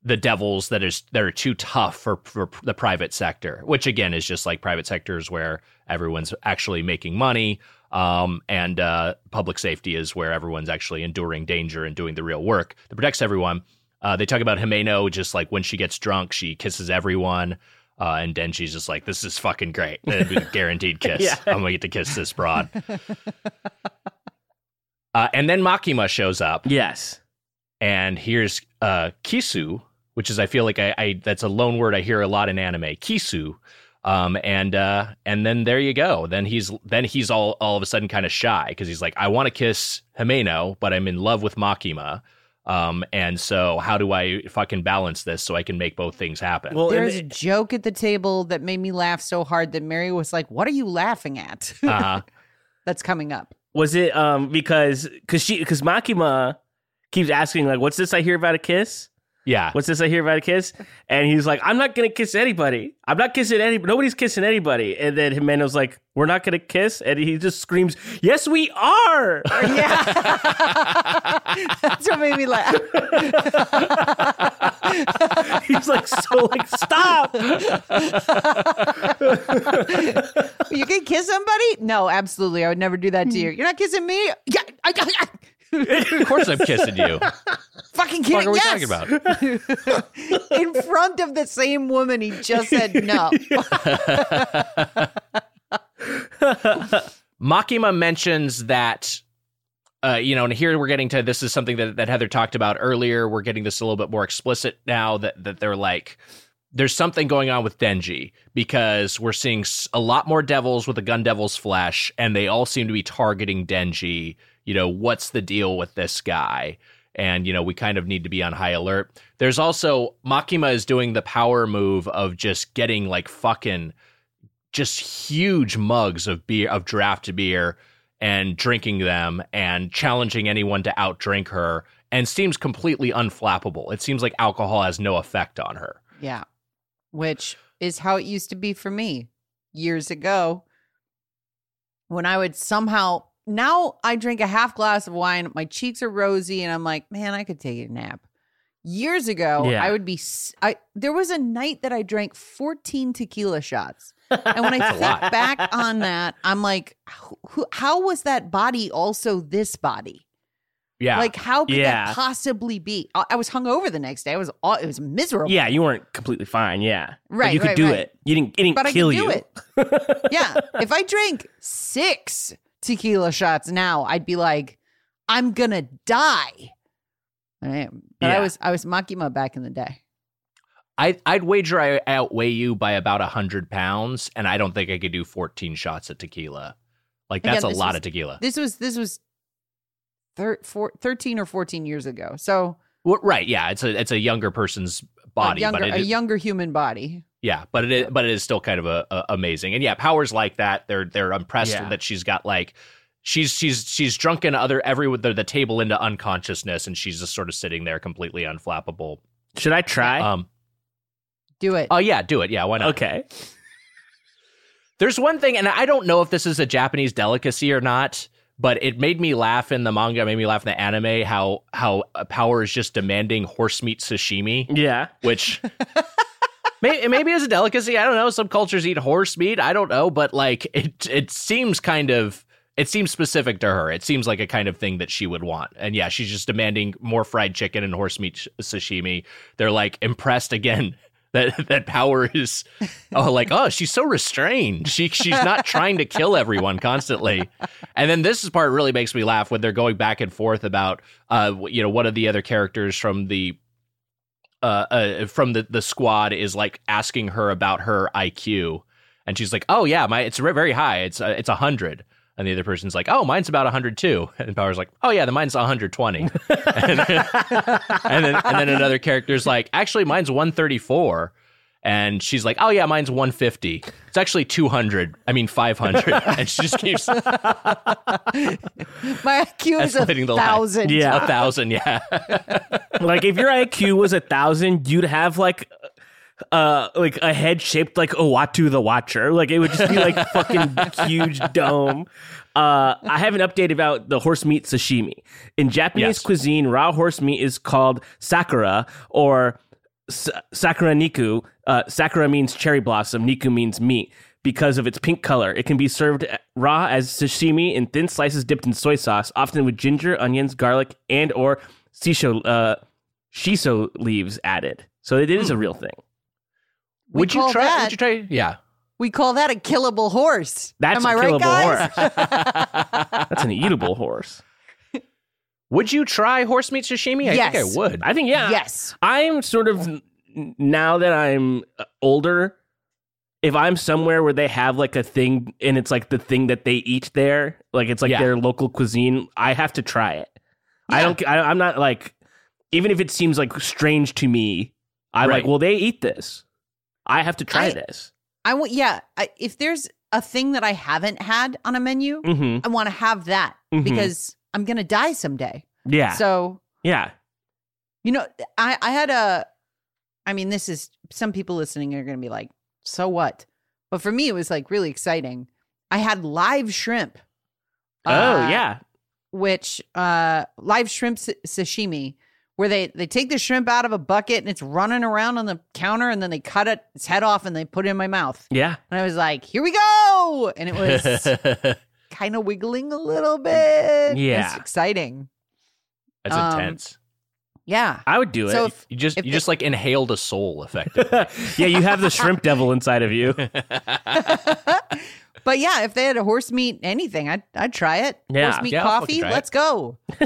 the devils that is that are too tough for for the private sector. Which again is just like private sectors where everyone's actually making money, um, and uh, public safety is where everyone's actually enduring danger and doing the real work that protects everyone. Uh, they talk about Himeno just like when she gets drunk, she kisses everyone. Uh, and Denji's just like, this is fucking great. [LAUGHS] It'd be a guaranteed kiss. Yeah. I'm gonna get to kiss this broad. [LAUGHS] Uh, and then Makima shows up, Yes. and here's uh, Kisu, which is I feel like I, I that's a loan word I hear a lot in anime. Kisu. Um, and uh, and then there you go. Then he's then he's all all of a sudden kind of shy because he's like, I want to kiss Himeno, but I'm in love with Makima. Um, and so how do I fucking balance this so I can make both things happen? Well, and- There's a joke at the table that made me laugh so hard that Mary was like, "What are you laughing at?" [LAUGHS] uh, That's coming up. was it um because because she because Makima keeps asking like, "What's this I hear about a kiss? Yeah. What's this I hear about a kiss?" And he's like, "I'm not gonna kiss anybody. I'm not kissing anybody. Nobody's kissing anybody." And then Himeno's like, "We're not gonna kiss," and he just screams, "Yes, we are!" [LAUGHS] Yeah, that's what made me laugh. [LAUGHS] he's like, "So like, stop!" [LAUGHS] You can kiss somebody? No, absolutely. I would never do that to you. You're not kissing me? Yeah, I, I, I of course I'm kissing you. [LAUGHS] Fucking the What kidding. are we talking about? [LAUGHS] In front of the same woman he just said no. [LAUGHS] Makima mentions that, uh, you know, and here we're getting to this is something that, that Heather talked about earlier. We're getting this a little bit more explicit now that, that they're like, there's something going on with Denji because we're seeing a lot more devils with the gun devil's flesh, and they all seem to be targeting Denji. You know, what's the deal with this guy? And, you know, we kind of need to be on high alert. There's also Makima is doing the power move of just getting like fucking just huge mugs of beer of draft beer and drinking them and challenging anyone to outdrink her and seems completely unflappable. It seems like alcohol has no effect on her. Yeah. Which is how it used to be for me years ago when I would somehow now I drink a half glass of wine, my cheeks are rosy, and I'm like, man, I could take a nap. Years ago, Yeah. I would be. I there was a night that I drank 14 tequila shots, and when I [LAUGHS] think back [LAUGHS] on that, I'm like, who, who, how was that body also this body? Yeah. Like, how could Yeah. that possibly be? I, I was hungover the next day. I was all, it was miserable. Yeah, you weren't completely fine. Yeah, But Right, you could right, do right. it. You didn't. It didn't but kill you. it. [LAUGHS] yeah. If I drank six tequila shots now, I'd be like, I'm gonna die. I am. But I was I was Makima back in the day. I, I'd wager I outweigh you by about a 100 pounds, and I don't think I could do 14 shots of tequila. Like, that's Again, a lot was- of tequila. This was this was thir- four, 13 or 14 years ago. So Well, right. Yeah. It's a, it's a younger person's body, a younger, but it a younger human body. Yeah, but it is, but it is still kind of a, a- amazing, and yeah, powers like that. They're they're impressed Yeah. that she's got like she's she's she's drunken other every the, the table into unconsciousness, and she's just sort of sitting there completely unflappable. Should I try? Um, Do it. oh yeah, do it. Yeah, why not? okay. There's one thing, and I don't know if this is a Japanese delicacy or not, but it made me laugh in the manga, made me laugh in the anime. How how uh, Power is just demanding horse meat sashimi. Yeah. which [LAUGHS] may, maybe as a delicacy. I don't know. Some cultures eat horse meat. I don't know, but like it, it seems kind of. It seems specific to her. It seems like a kind of thing that she would want. And yeah, she's just demanding more fried chicken and horse meat sashimi. They're like impressed again [LAUGHS] that that power is oh like oh she's so restrained. She she's not trying to kill everyone constantly. And then this part really makes me laugh when they're going back and forth about uh you know one of the other characters from the uh, uh from the the squad is like asking her about her IQ, and she's like, "Oh yeah, my it's very high. It's uh, it's hundred." And the other person's like, "Oh, mine's about 102." [LAUGHS] And Power's like, "Oh yeah, the mine's 120." and, then, and then and then another character's like, "Actually, mine's 134." And she's like, "Oh yeah, mine's 150. It's actually 200. I mean 500." [LAUGHS] and she just keeps [LAUGHS] My IQ is a Escalating the line. thousand. Yeah. a thousand. Yeah, [LAUGHS] like if your IQ was a thousand, you'd have like uh like a head shaped like Uatu the Watcher. Like it would just be like fucking huge dome. Uh, I have an update about the horse meat sashimi. In Japanese Yes. cuisine, raw horse meat is called sakura or s- sakura niku. Uh, sakura means cherry blossom. Niku means meat. Because of its pink color, it can be served raw as sashimi in thin slices dipped in soy sauce, often with ginger, onions, garlic, and or shisho uh, shiso leaves added. So it is a real thing. We would you try? that- Would you try? Yeah. We call that a killable horse. That's Am I a right, killable guys? horse. [LAUGHS] That's an eatable horse. Would you try horse meat sashimi? I Yes. think I would. I think yeah. Yes. I'm sort of now that I'm uh, older. If I'm somewhere where they have like a thing and it's like the thing that they eat there, like it's like Yeah. their local cuisine, I have to try it. I don't. I, I'm not like, even if it seems like strange to me, I'm Right. like, well, they eat this. I have to try I- this. I want. Yeah. I, if there's a thing that I haven't had on a menu, hmm I want to have that Mhm. because I'm gonna die someday. Yeah. So yeah. you know, I I had a. I mean, this is some people listening are gonna be like, so what? But for me, it was like really exciting. I had live shrimp. oh uh, yeah. which uh live shrimp sa- sashimi where they they take the shrimp out of a bucket and it's running around on the counter and then they cut it its head off and they put it in my mouth Yeah. and i was like here we go and it was [LAUGHS] kind of wiggling a little bit it's Yeah. exciting That's Um, intense. yeah I would do it. so if, You just you just like inhaled a soul, effectively. [LAUGHS] yeah, you have the shrimp devil inside of you. [LAUGHS] but yeah if they had a horse meat anything i'd i'd try it Yeah. horse meat Yeah, coffee let's go [LAUGHS]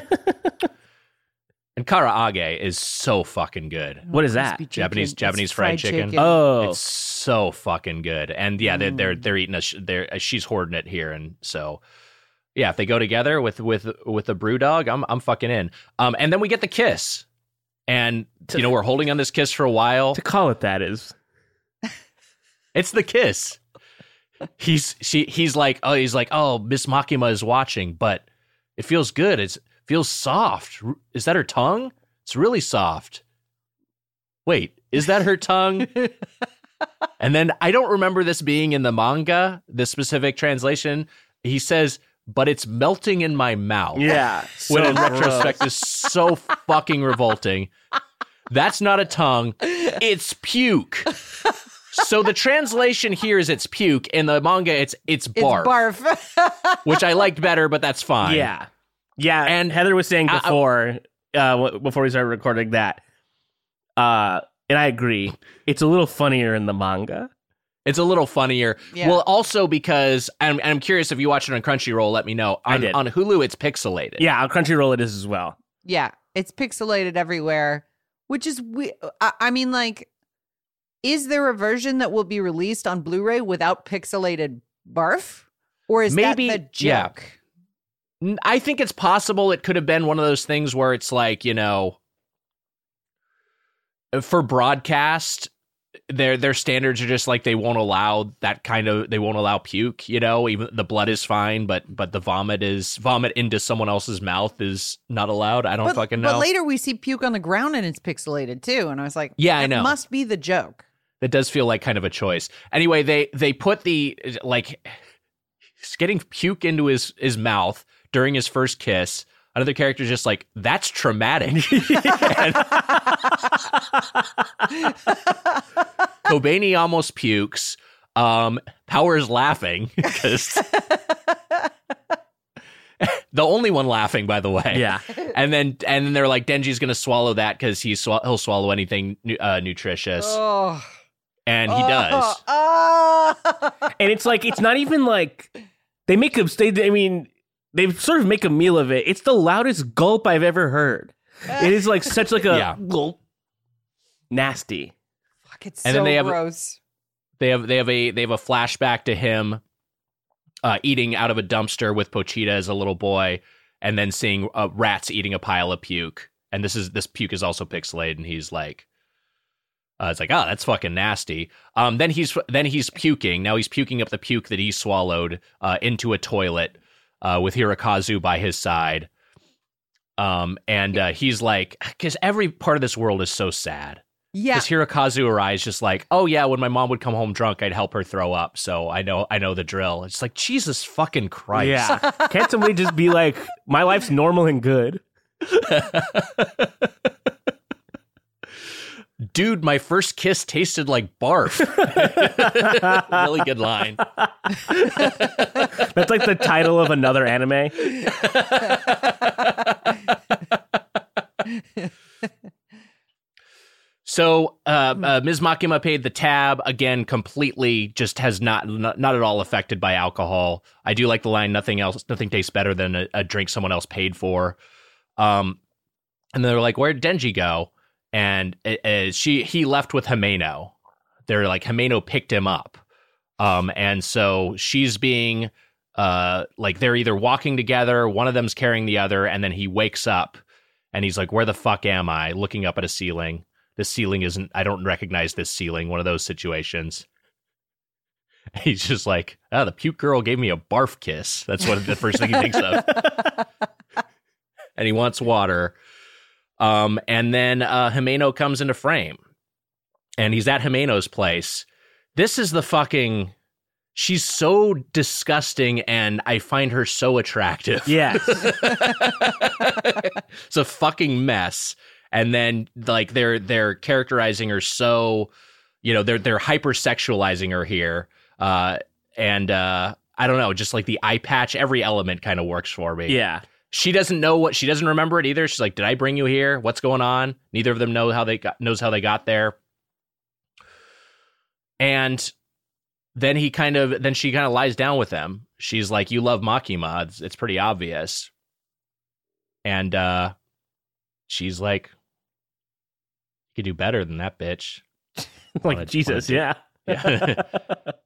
and karaage is so fucking good. What is Crispy that? chicken. Japanese- It's Japanese fried chicken. Oh, It's so fucking good. And yeah, they're Mm. they're they're eating a sh- they're uh, she's hoarding it here, and so yeah, if they go together with with with the brew dog, I'm I'm fucking in. Um, and then we get the kiss, and you know we're holding on this kiss for a while. to call it that is. [LAUGHS] It's the kiss. He's she he's like oh he's like oh Miss Makima is watching, but it feels good. It's feels soft. Is that her tongue? It's really soft. Wait, is that her tongue? [LAUGHS] and then I don't remember this being in the manga, the specific translation. He says, but it's melting in my mouth. Yeah. [LAUGHS] When in gross. retrospect is so fucking revolting. That's not a tongue, it's puke. So the translation here is it's puke. In the manga, it's it's it's barf, barf [LAUGHS] which I liked better, but that's fine. Yeah. Yeah. And- And Heather was saying I- I- before, uh, before we started recording that, uh, and I agree, it's a little funnier in the manga. it's a little funnier. Yeah. Well, also because I'm I'm curious if you watch it on Crunchyroll. Let me know. I On, did. on Hulu, it's pixelated. Yeah, on Crunchyroll it is as well. Yeah, it's pixelated everywhere, which is we. I, I mean, like, is there a version that will be released on Blu-ray without pixelated barf, or is Maybe- that the joke? N- I think it's possible it could have been one of those things where it's like, you know, for broadcast, their their standards are just like they won't allow that kind of they won't allow puke, you know, even the blood is fine, but but the vomit is vomit into someone else's mouth is not allowed. I don't But, fucking know. but later we see puke on the ground and it's pixelated too, and I was like, Yeah, I know. must be the joke. that does feel like kind of a choice. Anyway, they they put the like [SIGHS] getting puke into his his mouth during his first kiss. Another character's just like that's traumatic. [LAUGHS] And Kobeni almost pukes. Um, Power's laughing because [LAUGHS] the only one laughing, by the way. Yeah. And then and then they're like Denji's gonna swallow that because he's swa- he'll swallow anything uh, nutritious, Oh, and he does. Oh. And it's like, it's not even like they make a, they, I mean, they sort of make a meal of it. It's the loudest gulp I've ever heard. It is like such like a Yeah. gulp. Nasty. Fuck, it's And so then they have- gross. They have they have a they have a flashback to him uh, eating out of a dumpster with Pochita as a little boy, and then seeing uh, rats eating a pile of puke. And this is this puke is also pixelated, and he's like, uh, it's like, oh, that's fucking nasty. Um, then he's then he's puking. Now he's puking up the puke that he swallowed uh, into a toilet uh, with Hirokazu by his side. Um, and uh, he's like, because every part of this world is so sad. Yeah, Because Hirokazu Arai is just like, oh yeah, when my mom would come home drunk, I'd help her throw up. So I know, I know the drill. It's like Jesus fucking Christ. Yeah. [LAUGHS] Can't somebody just be like, my life's normal and good? [LAUGHS] Dude, my first kiss tasted like barf. [LAUGHS] really good line. That's like the title of another anime. So uh, uh, Ms. Makima paid the tab again. Completely, just has not, not not at all affected by alcohol. I do like the line. Nothing else. Nothing tastes better than a, a drink someone else paid for. Um, and they're like, "Where'd Denji go?" And uh, uh, she he left with Himeno. They're like Himeno picked him up. Um, and so she's being uh like they're either walking together, one of them's carrying the other, and then he wakes up and he's like, Where the fuck am I? Looking up at a ceiling. The ceiling isn't I don't recognize this ceiling, one of those situations. [LAUGHS] He's just like, oh, the puke girl gave me a barf kiss. That's what the first thing he thinks of. [LAUGHS] and he wants water. Um, and then uh, Himeno comes into frame, and he's at Himeno's place. This is the fucking. She's so disgusting, and I find her so attractive. Yes. [LAUGHS] [LAUGHS] it's a fucking mess. And then like they're they're characterizing her so, you know, they're they're hypersexualizing her here. Uh, and uh, I don't know, just like the eye patch, every element kind of works for me. yeah. She doesn't know what she doesn't remember it either. She's like, "Did I bring you here? What's going on?" Neither of them know how they got knows how they got there. And then he kind of then she kind of lies down with them. She's like, "You love Makima. It's, it's pretty obvious." And uh she's like, "You could do better than that, bitch." [LAUGHS] like Jesus, wanna yeah. Yeah.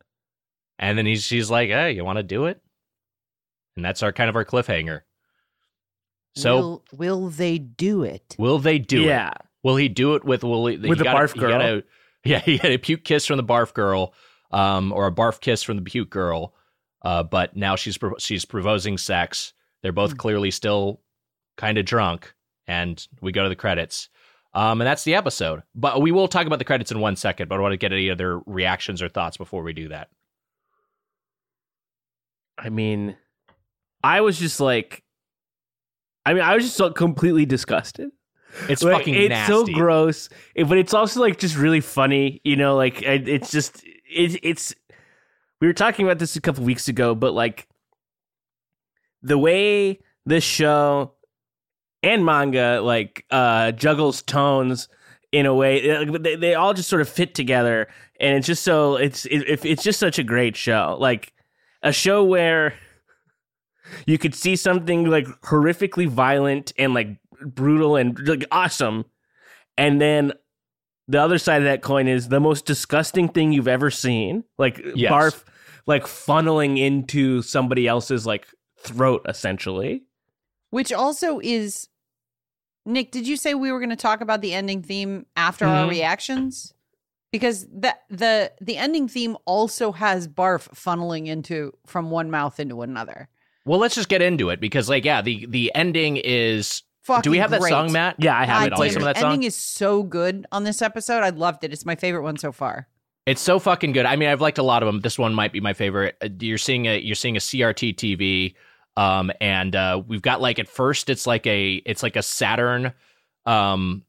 [LAUGHS] and then he's she's like, "Hey, you want to do it?" And that's our kind of our cliffhanger. So will, will they do it? will they do it? yeah. Will he do it with will he, With he the got a- barf he girl? got a- [LAUGHS] yeah, he had a puke kiss from the barf girl, um, or a barf kiss from the puke girl. Uh, but now she's pro- she's proposing sex. They're both Mm. clearly still kind of drunk, and we go to the credits. Um, and that's the episode. But we will talk about the credits in one second. But I want to get any other reactions or thoughts before we do that. I mean, I was just like, I mean, I was just so completely disgusted. It's Like, fucking it's nasty. so gross, It- but it's also like just really funny. You know, like it- it's just it, it's. We were talking about this a couple weeks ago, but like the way this show and manga like uh juggles tones in a way uh, they, they all just sort of fit together and it's just so it's it, it's just such a great show like a show where you could see something like horrifically violent and like brutal and like awesome and then the other side of that coin is the most disgusting thing you've ever seen like Yes. barf like funneling into somebody else's like throat essentially Which also is Nick, did you say we were going to talk about the ending theme after our Mhm. reactions? Because the the the ending theme also has barf funneling into from one mouth into another. Well, let's just get into it because, like, yeah, the the ending is. Fucking do we have that great. song, Matt? yeah i have it Play some of that song? The ending is so good on this episode. I loved it. It's my favorite one so far. It's so fucking good. I mean, I've liked a lot of them. This one might be my favorite. Uh, You're seeing a you're seeing a CRT TV, um, and uh, we've got like at first it's like a it's like a Saturn, um,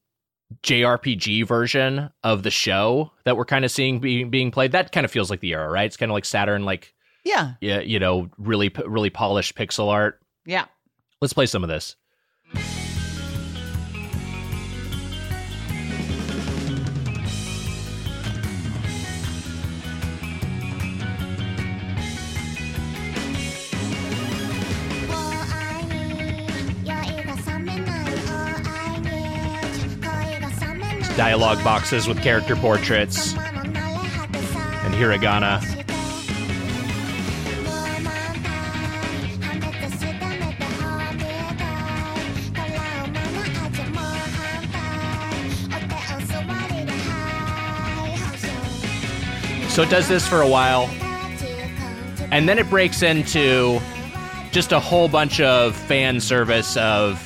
JRPG version of the show that we're kind of seeing being being played. That kind of feels like the era, right? It's kind of like Saturn, like Yeah. yeah, you know, really really polished pixel art. Yeah. Let's play some of this. Dialogue boxes with character portraits and hiragana. So it does this for a while, and then it breaks into just a whole bunch of fan service of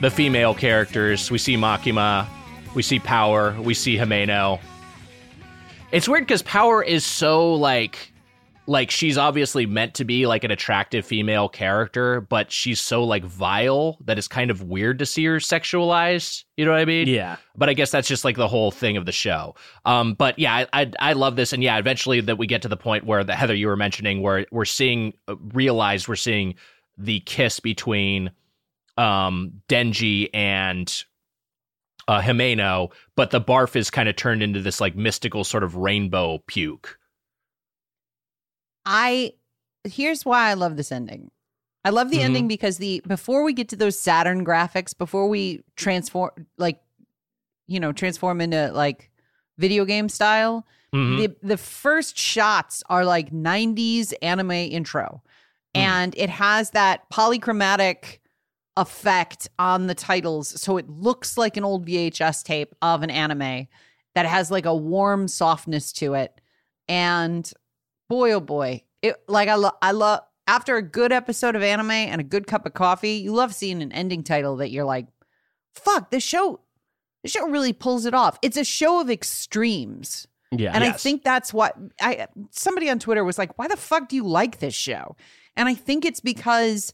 the female characters. We see Makima, we see Power, we see Himeno. It's weird because Power is so like like she's obviously meant to be like an attractive female character, but she's so like vile that it's kind of weird to see her sexualized. You know what I mean? yeah but I guess that's just like the whole thing of the show. Um, but yeah, I, I I love this, and yeah, eventually that we get to the point where the Heather you were mentioning, where we're seeing uh, realized we're seeing the kiss between um Denji and uh Himeno, but the barf is kind of turned into this like mystical sort of rainbow puke. I here's why I love this ending. I love the Mhm. ending because the before we get to those Saturn graphics, before we transform like you know, transform into like video game style, Mhm. the the first shots are like 90s anime intro. Mm. And it has that polychromatic effect on the titles so it looks like an old VHS tape of an anime that has like a warm softness to it. And boy oh boy, it like I love I love after a good episode of anime and a good cup of coffee, you love seeing an ending title that you're like, fuck, this show this show really pulls it off. It's a show of extremes. Yeah. And I think that's what I somebody on Twitter was like, why the fuck do you like this show? And I think it's because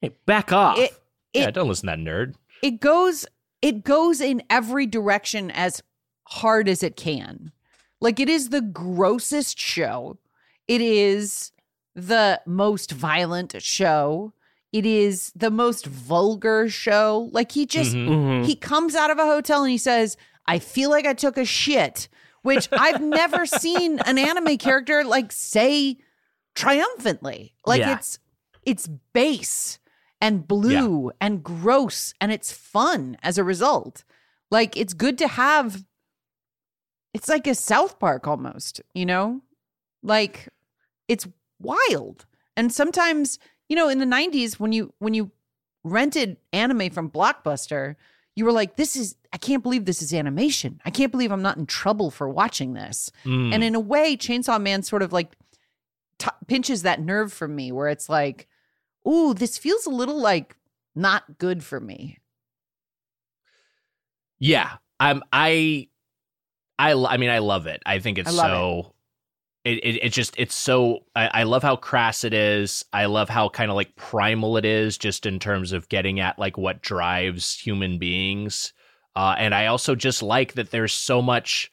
Hey, back off. it yeah, don't listen to that nerd. it goes it goes in every direction as hard as it can. Like it is the grossest show. It is the most violent show. It is the most vulgar show. Like he just Mhm. Mhm. he comes out of a hotel and he says, I feel like I took a shit, which [LAUGHS] I've never seen an anime character like say triumphantly. Like Yeah. it's it's base and blue and gross and it's fun as a result. Like it's good to have it's like a South Park almost, you know? Like it's wild. And sometimes, you know, in the 90s when you when you rented anime from Blockbuster, you were like this is I can't believe this is animation. I can't believe I'm not in trouble for watching this. Mm. And in a way, Chainsaw Man sort of like t- pinches that nerve from me where it's like, ooh, this feels a little like not good for me. Yeah, I'm. I, I, I mean, I love it. I think it's I so. It, it it's just it's so. I, I love how crass it is. I love how kind of like primal it is, just in terms of getting at like what drives human beings. Uh, and I also just like that there's so much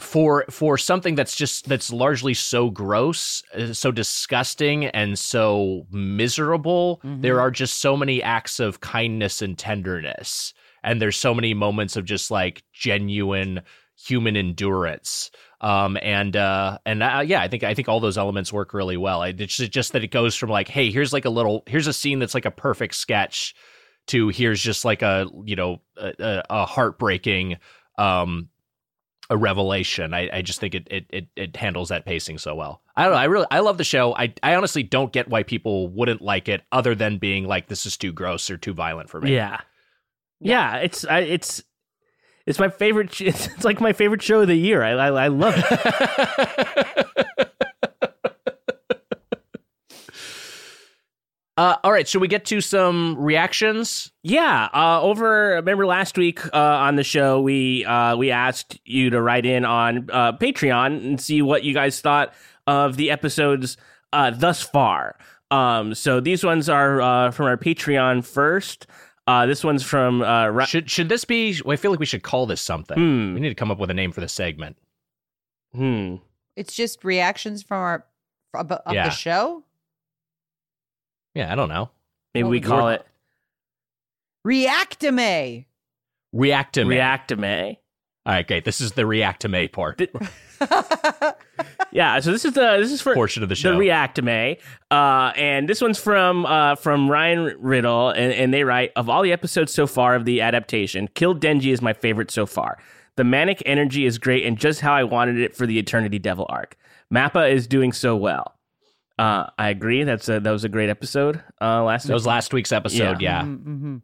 for for something that's just that's largely so gross, uh, so disgusting, and so miserable. Mhm. There are just so many acts of kindness and tenderness, and there's so many moments of just like genuine human endurance. Um, and uh, and uh, yeah, I think I think all those elements work really well. It's just, that it goes from like, hey, here's like a little, here's a scene that's like a perfect sketch, to here's just like a you know a, a- a heartbreaking um a revelation. I, I just think it, it it it handles that pacing so well. I don't know. I really I love the show. I I honestly don't get why people wouldn't like it, other than being like this is too gross or too violent for me. Yeah, yeah. It's I, it's it's my favorite. sh- [LAUGHS] It's, like my favorite show of the year. I I, I love it. [LAUGHS] uh, all right, should we get to some reactions? Yeah, uh, over. Remember last week uh, on the show, we uh, we asked you to write in on uh, Patreon and see what you guys thought of the episodes uh, thus far. Um, so these ones are uh, from our Patreon first. Uh, this one's from uh, Ra- Should should this be? I feel like we should call this something. Hmm. We need to come up with a name for the segment. hmm. It's just reactions from our of, of Yeah. the show. Yeah, I don't know. Maybe Well, we call we're- it Reactime. Reactime. Reactime. All right, great. This is the Reactime part [LAUGHS] Yeah, so this is the this is for portion of the show. the Reactime. Uh, and this one's from uh, from Ryan Riddle, and, and they write of all the episodes so far of the adaptation, Kill Denji is my favorite so far. The manic energy is great and just how I wanted it for the Eternity Devil arc. Mappa is doing so well. Uh, I agree. That's a, that was a great episode uh, last that was last week's episode. Yeah. Mhm.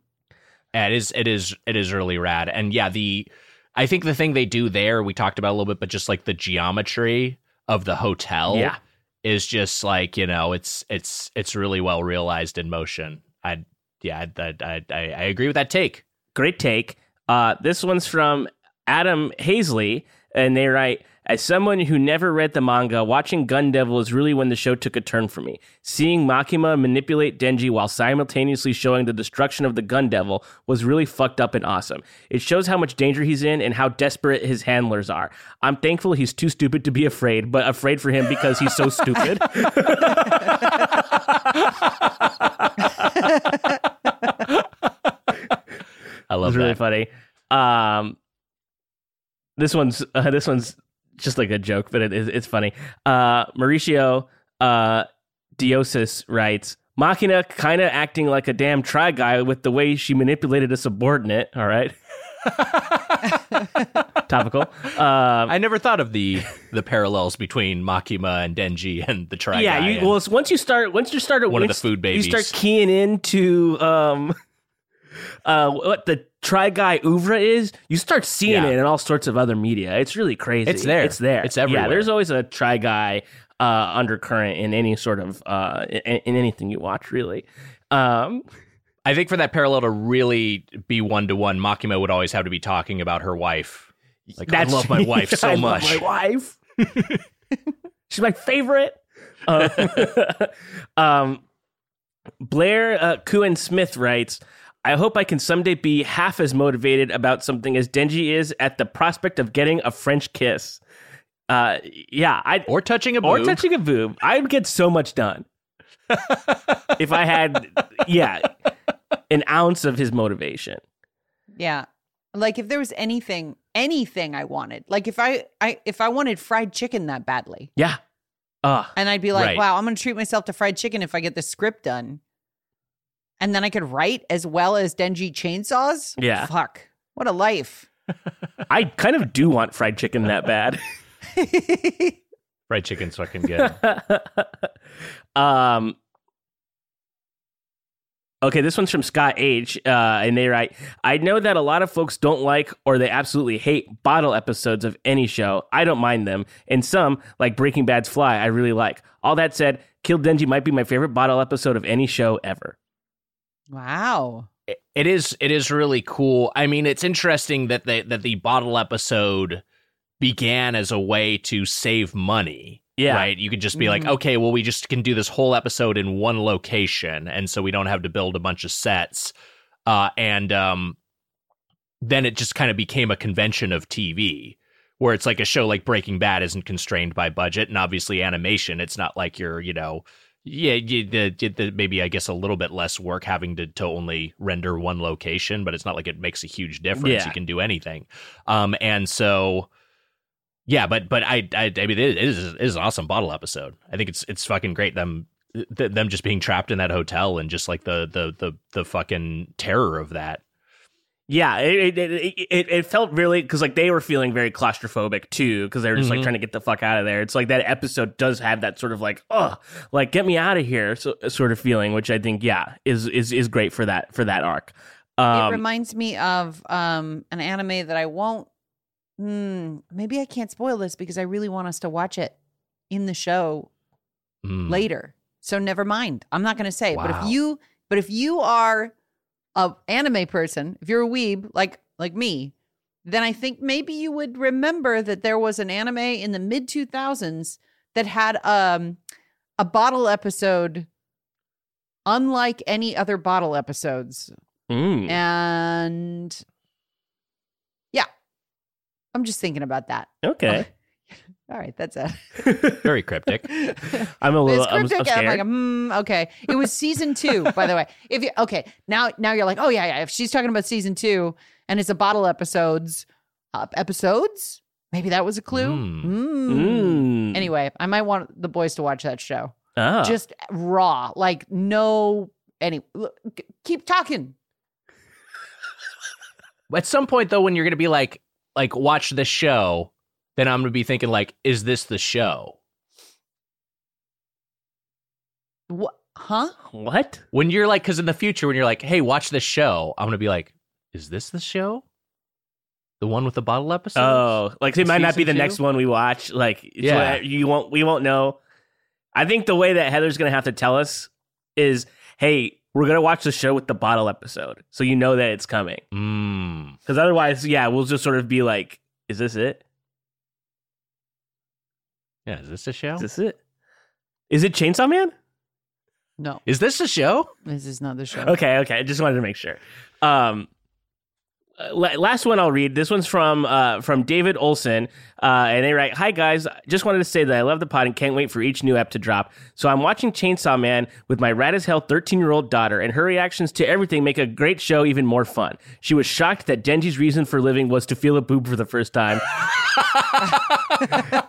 Yeah, it is it is it is really rad. And yeah, the I think the thing they do there, we talked about a little bit, but just like the geometry of the hotel Yeah. is just like, you know, it's it's it's really well realized in motion. I yeah, I I I, I agree with that take. Great take. Uh, this one's from Adam Hazley, and they write, as someone who never read the manga, watching Gun Devil is really when the show took a turn for me. Seeing Makima manipulate Denji while simultaneously showing the destruction of the Gun Devil was really fucked up and awesome. It shows how much danger he's in and how desperate his handlers are. I'm thankful he's too stupid to be afraid, but afraid for him because he's so [LAUGHS] stupid. [LAUGHS] I love It's really funny. Um, this one's uh, [LAUGHS] this one's just like a joke, but it is it's funny. Uh, Mauricio uh, Diosis writes, Makima kind of acting like a damn try guy with the way she manipulated a subordinate. All right. [LAUGHS] Topical. Um, I never thought of the the parallels between Makima and Denji and the Try yeah, you, well, once you start, once you start, One of the once food You start keying into um, uh, what the try guy oeuvre is. You start seeing Yeah. it in all sorts of other media. It's really crazy. It's there. It's there. It's Yeah, everywhere. there's always a try guy uh, undercurrent in any sort of uh, in, in anything you watch, really. Um, I think for that parallel to really be one to one, Makima would always have to be talking about her wife. Like I love my wife [LAUGHS] so much. my wife. [LAUGHS] She's my favorite. [LAUGHS] Uh, um, Blair uh, Kuhn Smith writes, I hope I can someday be half as motivated about something as Denji is at the prospect of getting a French kiss. Uh, yeah, I Or touching a or boob. touching a boob. I'd get so much done [LAUGHS] if I had, yeah, an ounce of his motivation. Yeah. Like if there was anything, anything I wanted, like if I, I, if I wanted fried chicken that badly, Yeah. Uh, and I'd be like, Right. wow, I'm going to treat myself to fried chicken if I get the script done, and then I could write as well as Denji chainsaws. Yeah. Fuck. What a life. [LAUGHS] I kind of do want fried chicken that bad. [LAUGHS] Fried chicken, chicken's fucking good. [LAUGHS] um Okay, this one's from Scott H. Uh, and they write, I know that a lot of folks don't like or they absolutely hate bottle episodes of any show. I don't mind them. And some, like Breaking Bad's Fly, I really like. All that said, Kill Denji might be my favorite bottle episode of any show ever. Wow. it- it is it is really cool. I mean, it's interesting that the that the bottle episode began as a way to save money. Yeah. Right. You could just be like, Mhm. okay, well, we just can do this whole episode in one location, and so we don't have to build a bunch of sets. Uh, and um, then it just kind of became a convention of TV, where it's like a show like Breaking Bad isn't constrained by budget, and obviously animation. It's not like you're, you know, yeah, the, the, the, maybe I guess a little bit less work having to, to only render one location, but it's not like it makes a huge difference. Yeah. You can do anything, um, and so yeah, but but I I, I mean it is it is an awesome bottle episode. I think it's it's fucking great them th- them just being trapped in that hotel and just like the the the the fucking terror of that. Yeah, it it, it, it, it felt really because like they were feeling very claustrophobic too because they were just like Mhm. trying to get the fuck out of there. It's like that episode does have that sort of like oh like get me out of here so, sort of feeling, which I think yeah is is is great for that for that arc. it Um, reminds me of um, an anime that I won't. Hmm, maybe I can't spoil this because I really want us to watch it in the show Mm. later. So never mind. I'm not going to say. it. But if you, but if you are a anime person, if you're a weeb like like me, then I think maybe you would remember that there was an anime in the mid 2000s that had um a bottle episode unlike any other bottle episodes. Mm. and yeah. I'm just thinking about that. Okay, all right that's it [LAUGHS] Very cryptic. [LAUGHS] I'm a little it's I'm, I'm. I'm, like, scared. hmm, okay. It was season two, by the way. [LAUGHS] If you okay, now now you're like, oh yeah, yeah. If she's talking about season two and it's a bottle episodes, uh, episodes, maybe that was a clue. Mm. Mm. Mm. Anyway, I might want the boys to watch that show. Ah. Just raw, like no. Any, look, keep talking. At some point though, when you're gonna be like like watch this show, then I'm gonna be thinking like, is this the show? What? Huh? what? When you're like, because in the future, when you're like, hey, watch this show, I'm gonna be like, is this the show? The one with the bottle episode? Oh, like it might not be the two? next one we watch. Like, Yeah. what- you won't. We won't know. I think the way that Heather's gonna have to tell us is, "Hey, we're gonna watch the show with the bottle episode, so you know that it's coming." Mm. Because otherwise, yeah, we'll just sort of be like, "Is this it? Yeah, is this a show? Is this it? Is it Chainsaw Man?" No, Is this a show? this is not the show. Okay, okay. I just wanted to make sure. Um, la- last one I'll read. This one's from uh, from David Olson, uh, and they write, "Hi guys, just wanted to say that I love the pod and can't wait for each new app to drop. So I'm watching Chainsaw Man with my rad as hell 13 year old daughter, and her reactions to everything make a great show even more fun. She was shocked that Denji's reason for living was to feel a boob for the first time." [LAUGHS]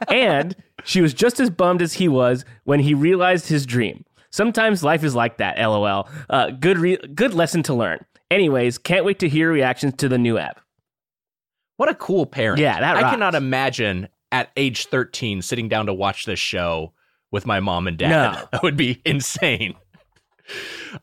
and she was just as bummed as he was when he realized his dream. Sometimes life is like that. LOL. Uh, good re- good lesson to learn. Anyways, can't wait to hear reactions to the new app. What a cool parent. Yeah, that I rocks. cannot imagine at age 13 sitting down to watch this show with my mom and dad. No. [LAUGHS] That would be insane.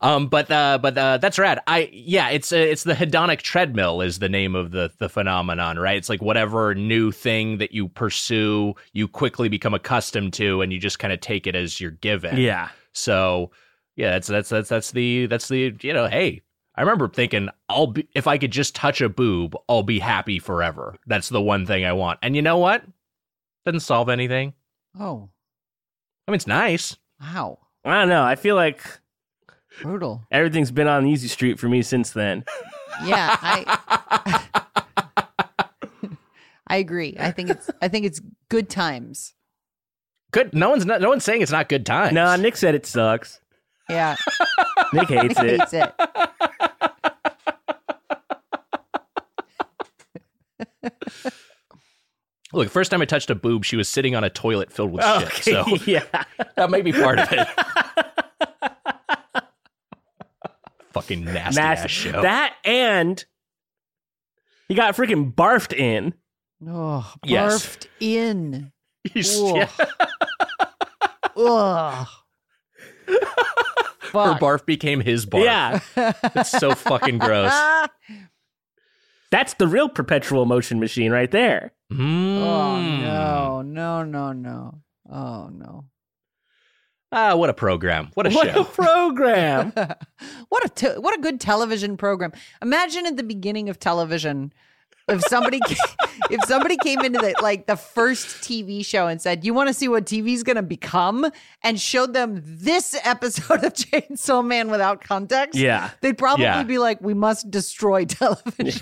Um, but uh, but uh, that's rad. I yeah, it's uh, it's the hedonic treadmill is the name of the the phenomenon, right? It's like whatever new thing that you pursue, you quickly become accustomed to, and you just kind of take it as you're given. Yeah. So yeah, that's that's that's that's the that's the you know, hey, I remember thinking I'll be if I could just touch a boob, I'll be happy forever. That's the one thing I want. And you know what? Doesn't solve anything. Oh, I mean, it's nice. wow. I don't know. I feel like Brutal. everything's been on easy street for me since then. Yeah, I [LAUGHS] I agree. I think it's I think it's good times. Good. No one's not, no one's saying it's not good times. Nah, Nick said it sucks. Yeah, Nick hates it. hates it. Look, first time I touched a boob, she was sitting on a toilet filled with Okay, shit. So [LAUGHS] yeah. that may be part of it. [LAUGHS] Fucking nasty Nasty. ass show. That and he got freaking barfed in. Oh, Yes. barfed in. [LAUGHS] He's- Ugh. yeah. Ugh. Her barf became his barf. Yeah. It's so fucking gross. That's the real perpetual motion machine right there. Oh Mm. no, no, no, no. Oh no. Ah, what a program. What a what show. a program. [LAUGHS] what a te- what a good television program. Imagine at the beginning of television if somebody [LAUGHS] if somebody came into the like the first TV show and said, "You want to see what TV's going to become?" and showed them this episode of [LAUGHS] Chainsaw Man without context. yeah. They'd probably Yeah. be like, "We must destroy [LAUGHS] television."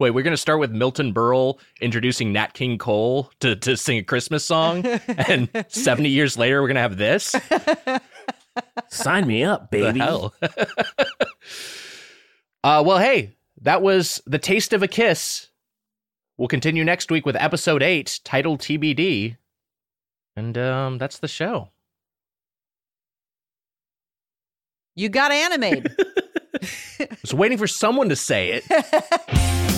Wait, we're going to start with Milton Berle introducing Nat King Cole to, to sing a Christmas song. and 70 years later, we're going to have this? Sign me up, The baby. hell? uh, well, hey, that was The Taste of a Kiss. We'll continue next week with episode eight, titled TBD. And um, that's the show. you got animated. [LAUGHS] I was waiting for someone to say it. [LAUGHS]